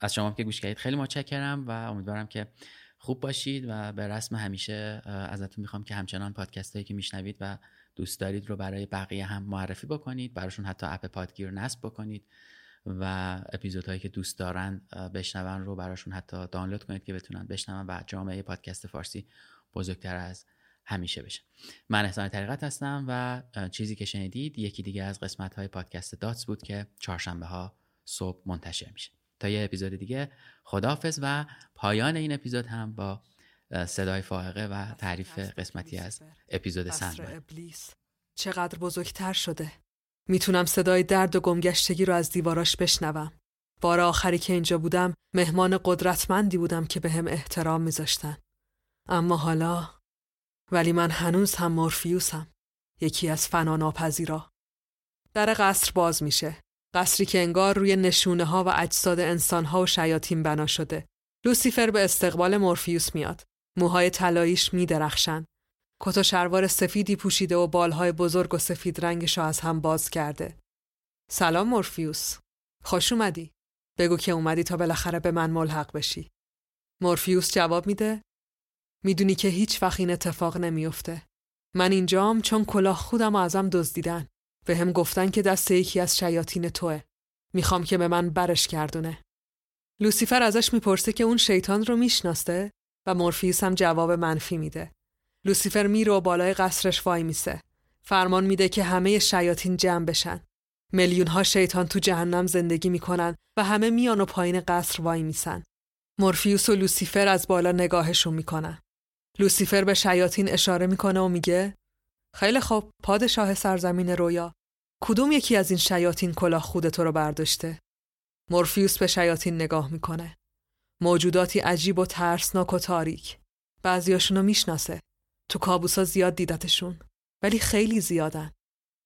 از شما که گوش کردید. خیلی متشکرم و امیدوارم که خوب باشید و به رسم همیشه ازتون می‌خوام که همچنان پادکست هایی که میشنوید و دوست دارید رو برای بقیه هم معرفی بکنید براشون حتی اپ پادگیر نصب بکنید و اپیزودهایی که دوست دارن بشنون رو براشون حتی دانلود کنید که بتونن بشنون و جامعه پادکست فارسی بزرگتر از همیشه بشه. من احسان طریقت هستم و چیزی که شنیدید یکی دیگه از قسمت های پادکست داتس بود که چهارشنبه ها صبح منتشر میشه. تا یه اپیزود دیگه خداحافظ و پایان این اپیزود هم با صدای فائقه و تعریف قسمتی از اپیزود ابلیس. چقدر بزرگتر شده. می‌تونم صدای درد و گمگشتگی رو از دیواراش بشنوم. بار آخری که اینجا بودم مهمان قدرتمندی بودم که به هم احترام میذاشتن. اما حالا ولی من هنوز هم مورفیوسم یکی از فناناپذیرا در قصر باز میشه قصری که انگار روی نشونه ها و اجساد انسان ها و شیاطین بنا شده لوسیفر به استقبال مورفیوس میاد موهای طلاییش میدرخشن کت و شلوار سفیدی پوشیده و بالهای بزرگ و سفید رنگش را از هم باز کرده. سلام مورفیوس. خوش اومدی. بگو که اومدی تا بالاخره به من ملحق بشی. مورفیوس جواب میده می‌دونی که هیچ وقت این اتفاق نمیافته. من اینجام چون کلاه خودم ازم دزدیدن. به هم گفتن که دست یکی از شیاطین توه. می‌خوام که به من برش گردونه. لوسیفر ازش می‌پرسه که اون شیطان رو می‌شناسه و مورفیوس هم جواب منفی میده. لوسیفر میره و بالای قصرش وای میسه. فرمان میده که همه شیاطین جمع بشن. میلیون ها شیطان تو جهنم زندگی می‌کنن و همه میان و پایین قصر وای میسن. مورفیوس و لوسیفر از بالا نگاهشون می‌کنن. لوسیفر به شیاطین اشاره می‌کنه و میگه خیلی خوب پادشاه سرزمین رویا کدوم یکی از این شیاطین کلاه خود تو رو برداشته؟ مورفیوس به شیاطین نگاه می‌کنه. موجوداتی عجیب و ترسناک و تاریک. بعضیاشونو می‌شناسه. تو کابوسا زیاد دیدتشون ولی خیلی زیادن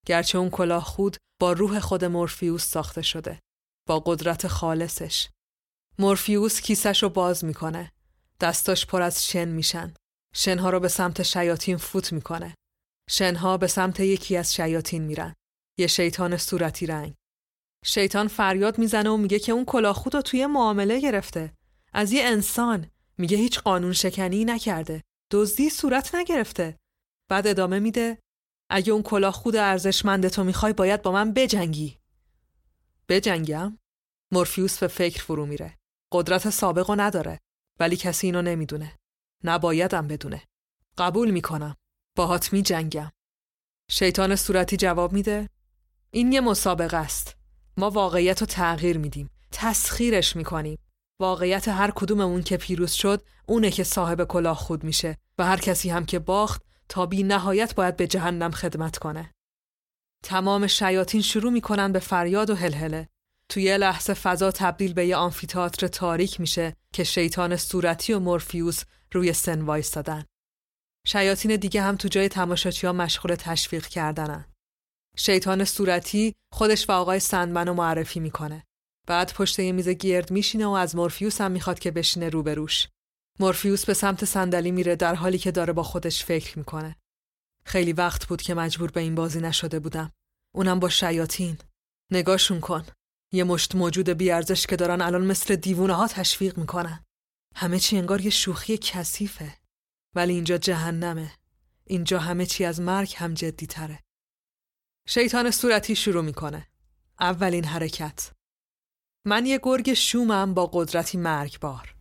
گرچه اون کلاه خود با روح خود مورفیوس ساخته شده با قدرت خالصش مورفیوس کیسش رو باز می‌کنه دستاش پر از شن میشن شنها رو به سمت شیاطین فوت می‌کنه. شنها به سمت یکی از شیاطین میرن. یه شیطان صورتی رنگ. شیطان فریاد می‌زنه و میگه که اون کلاه خود رو توی معامله گرفته. از یه انسان. میگه هیچ قانون شکنی نکرده. دزدی صورت نگرفته. بعد ادامه میده. اگه اون کلاه خود ارزشمند تو می‌خوای باید با من بجنگی. بجنگم؟ مورفیوس به فکر فرو میره. قدرت سابقو نداره. ولی کسی اینو نمی‌دونه. نبایدم بدونه. قبول می‌کنم. باهات میجنگم. شیطان صورتی جواب میده؟ این یه مسابقه است. ما واقعیت رو تغییر میدیم. تسخیرش می‌کنیم. واقعیت هر کدوممون که پیروز شد اونه که صاحب کلاه خود میشه و هر کسی هم که باخت تا بی نهایت باید به جهنم خدمت کنه. تمام شیاطین شروع می‌کنن به فریاد و هلهله. توی یه لحظه فضا تبدیل به یه آمفیتاتر تاریک میشه که شیطان صورتی و مورفیوس روی سن وایستادن. شیاطین دیگه هم تو جای تماشاچی ها مشغول تشویق کردنن. شیطان صورتی خودش و آقای سندمن معرفی می‌کنه. بعد پشت یه میز گرد میشینه و از مورفیوس هم می‌خواد که بشینه روبروش. مورفیوس به سمت صندلی میره در حالی که داره با خودش فکر می‌کنه. خیلی وقت بود که مجبور به این بازی نشده بودم. اونم با شیاطین. نگاشون کن. یه مشت موجود بیارزش که دارن الان مثل دیوونه ها تشویق می‌کنن. همه چی انگار یه شوخی کثیفه. ولی اینجا جهنمه. اینجا همه چی از مرگ هم جدی تره. شیطان صورتی شروع می‌کنه. اولین حرکت. من یه گرگ شومم با قدرتی مرگبار.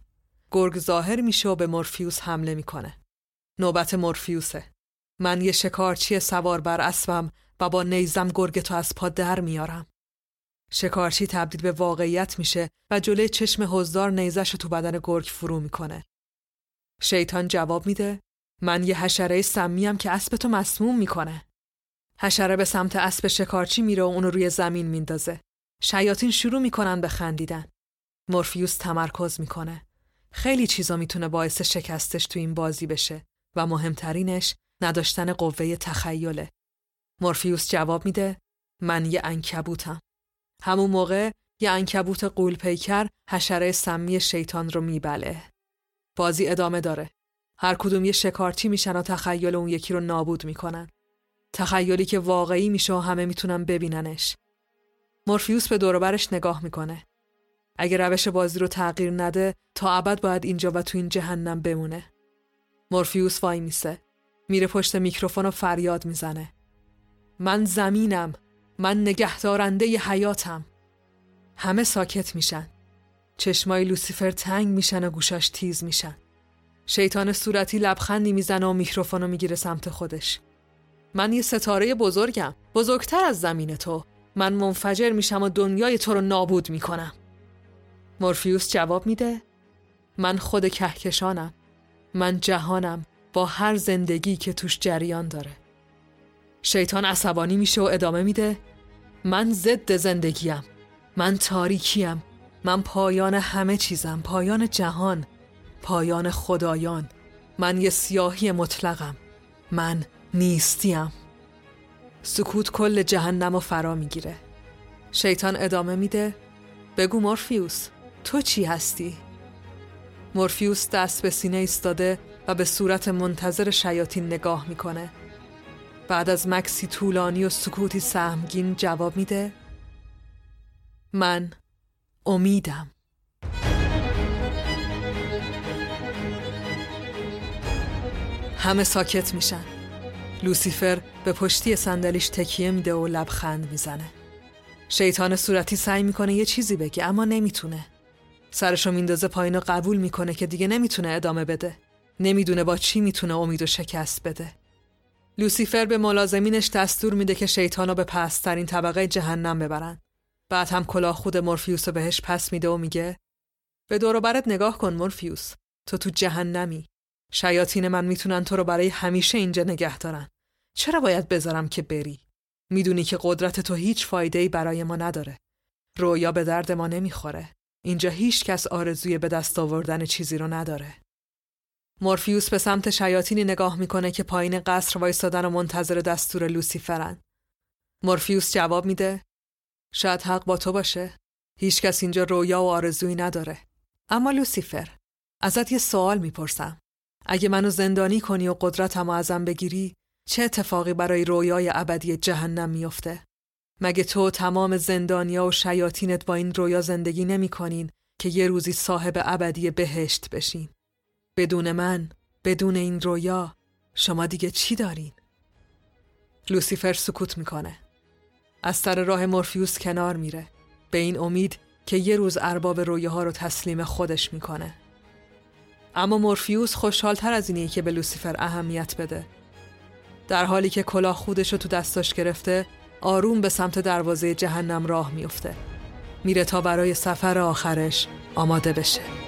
گرگ ظاهر میشه و به مورفیوس حمله می‌کنه. نوبت مورفیوسه. من یه شکارچی سوار بر اسبم و با نیزم گرگ تو از پا در میارم. شکارچی تبدیل به واقعیت میشه و جلوی چشم حضار نیزش تو بدن گرگ فرو می‌کنه. شیطان جواب میده من یه حشره سمیم که اسب تو مسموم می‌کنه. حشره به سمت اسب شکارچی میره و اونو روی زمین میندازه. شیاطین شروع می‌کنن به خندیدن. مورفیوس تمرکز می‌کنه. خیلی چیزا می‌تونه باعث شکستش تو این بازی بشه و مهمترینش نداشتن قوه تخیله. مورفیوس جواب میده من یه انکبوتم. همون موقع یه انکبوت قول پیکر حشره سمی شیطان رو میبله. بازی ادامه داره. هر کدوم یه شکارچی میشن و تخیل اون یکی رو نابود می‌کنن. تخیلی که واقعی میشه و همه می‌تونن ببیننش. مورفیوس به دوروبرش نگاه می‌کنه. اگه روش بازی رو تغییر نده تا ابد باید اینجا و تو این جهنم بمونه. مورفیوس وای میسه. میره پشت میکروفون و فریاد می‌زنه. من زمینم. من نگهدارنده ی حیاتم. همه ساکت میشن. چشمای لوسیفر تنگ میشن و گوشاش تیز میشن. شیطان صورتی لبخندی می‌زنه و میکروفون رو می‌گیره سمت خودش. من یه ستاره بزرگم. بزرگتر از زمین تو. من منفجر میشم و دنیای تو رو نابود می‌کنم. مورفیوس جواب میده من خود کهکشانم. من جهانم با هر زندگی که توش جریان داره شیطان عصبانی میشه و ادامه میده من ضد زندگیم. من تاریکیم. من پایان همه چیزم. پایان جهان. پایان خدایان. من یه سیاهی مطلقم. من نیستیم. سکوت کل جهنم و فرا می‌گیره. شیطان ادامه میده. بگو مورفیوس تو چی هستی؟ مورفیوس دست به سینه ایستاده و به صورت منتظر شیاطین نگاه می‌کنه. بعد از مکسی طولانی و سکوتی سهمگین جواب میده. من امیدم. همه ساکت میشن. لوسیفر به پشتی صندلیش تکیه میده و لبخند می‌زنه. شیطان صورتی سعی می‌کنه یه چیزی بگه اما نمی‌تونه. سرشو میندازه پایین و قبول می‌کنه که دیگه نمی‌تونه ادامه بده. نمی‌دونه با چی می‌تونه امید و شکست بده. لوسیفر به ملازمینش دستور میده که شیطانو به پسترین طبقه جهنم ببرن. بعد هم کلاه خود مورفیوس رو بهش پس میده و میگه به دور برت نگاه کن مورفیوس تو تو جهنمی. شیاطین من می‌تونن تو رو برای همیشه اینجا نگه دارن. چرا باید بذارم که بری؟ می‌دونی که قدرت تو هیچ فایده ای برای ما نداره. رویا به درد ما نمی‌خوره. اینجا هیچ کس آرزوی به دست آوردن چیزی رو نداره. مورفیوس به سمت شیاطینی نگاه می‌کنه که پایین قصر وایستادن و منتظر دستور لوسیفرن. مورفیوس جواب میده شاید حق با تو باشه. هیچ کس اینجا رویا و آرزویی نداره. اما لوسیفر ازت یه سوال می‌پرسم. اگه منو زندانی کنی و قدرتمو ازم بگیری چه اتفاقی برای رویای ابدی جهنم میافته؟ مگه تو تمام زندانیا و شیاطینت با این رویا زندگی نمی‌کنین که یه روزی صاحب ابدی بهشت بشین؟ بدون من بدون این رویا شما دیگه چی دارین؟ لوسیفر سکوت می‌کنه. از سر راه مورفیوس کنار میره. به این امید که یه روز ارباب رویاها رو تسلیم خودش می‌کنه. اما مورفیوس خوشحالتر از اینه که به لوسیفر اهمیت بده. در حالی که کلاه خودش رو تو دستاش گرفته آروم به سمت دروازه جهنم راه میفته میره تا برای سفر آخرش آماده بشه.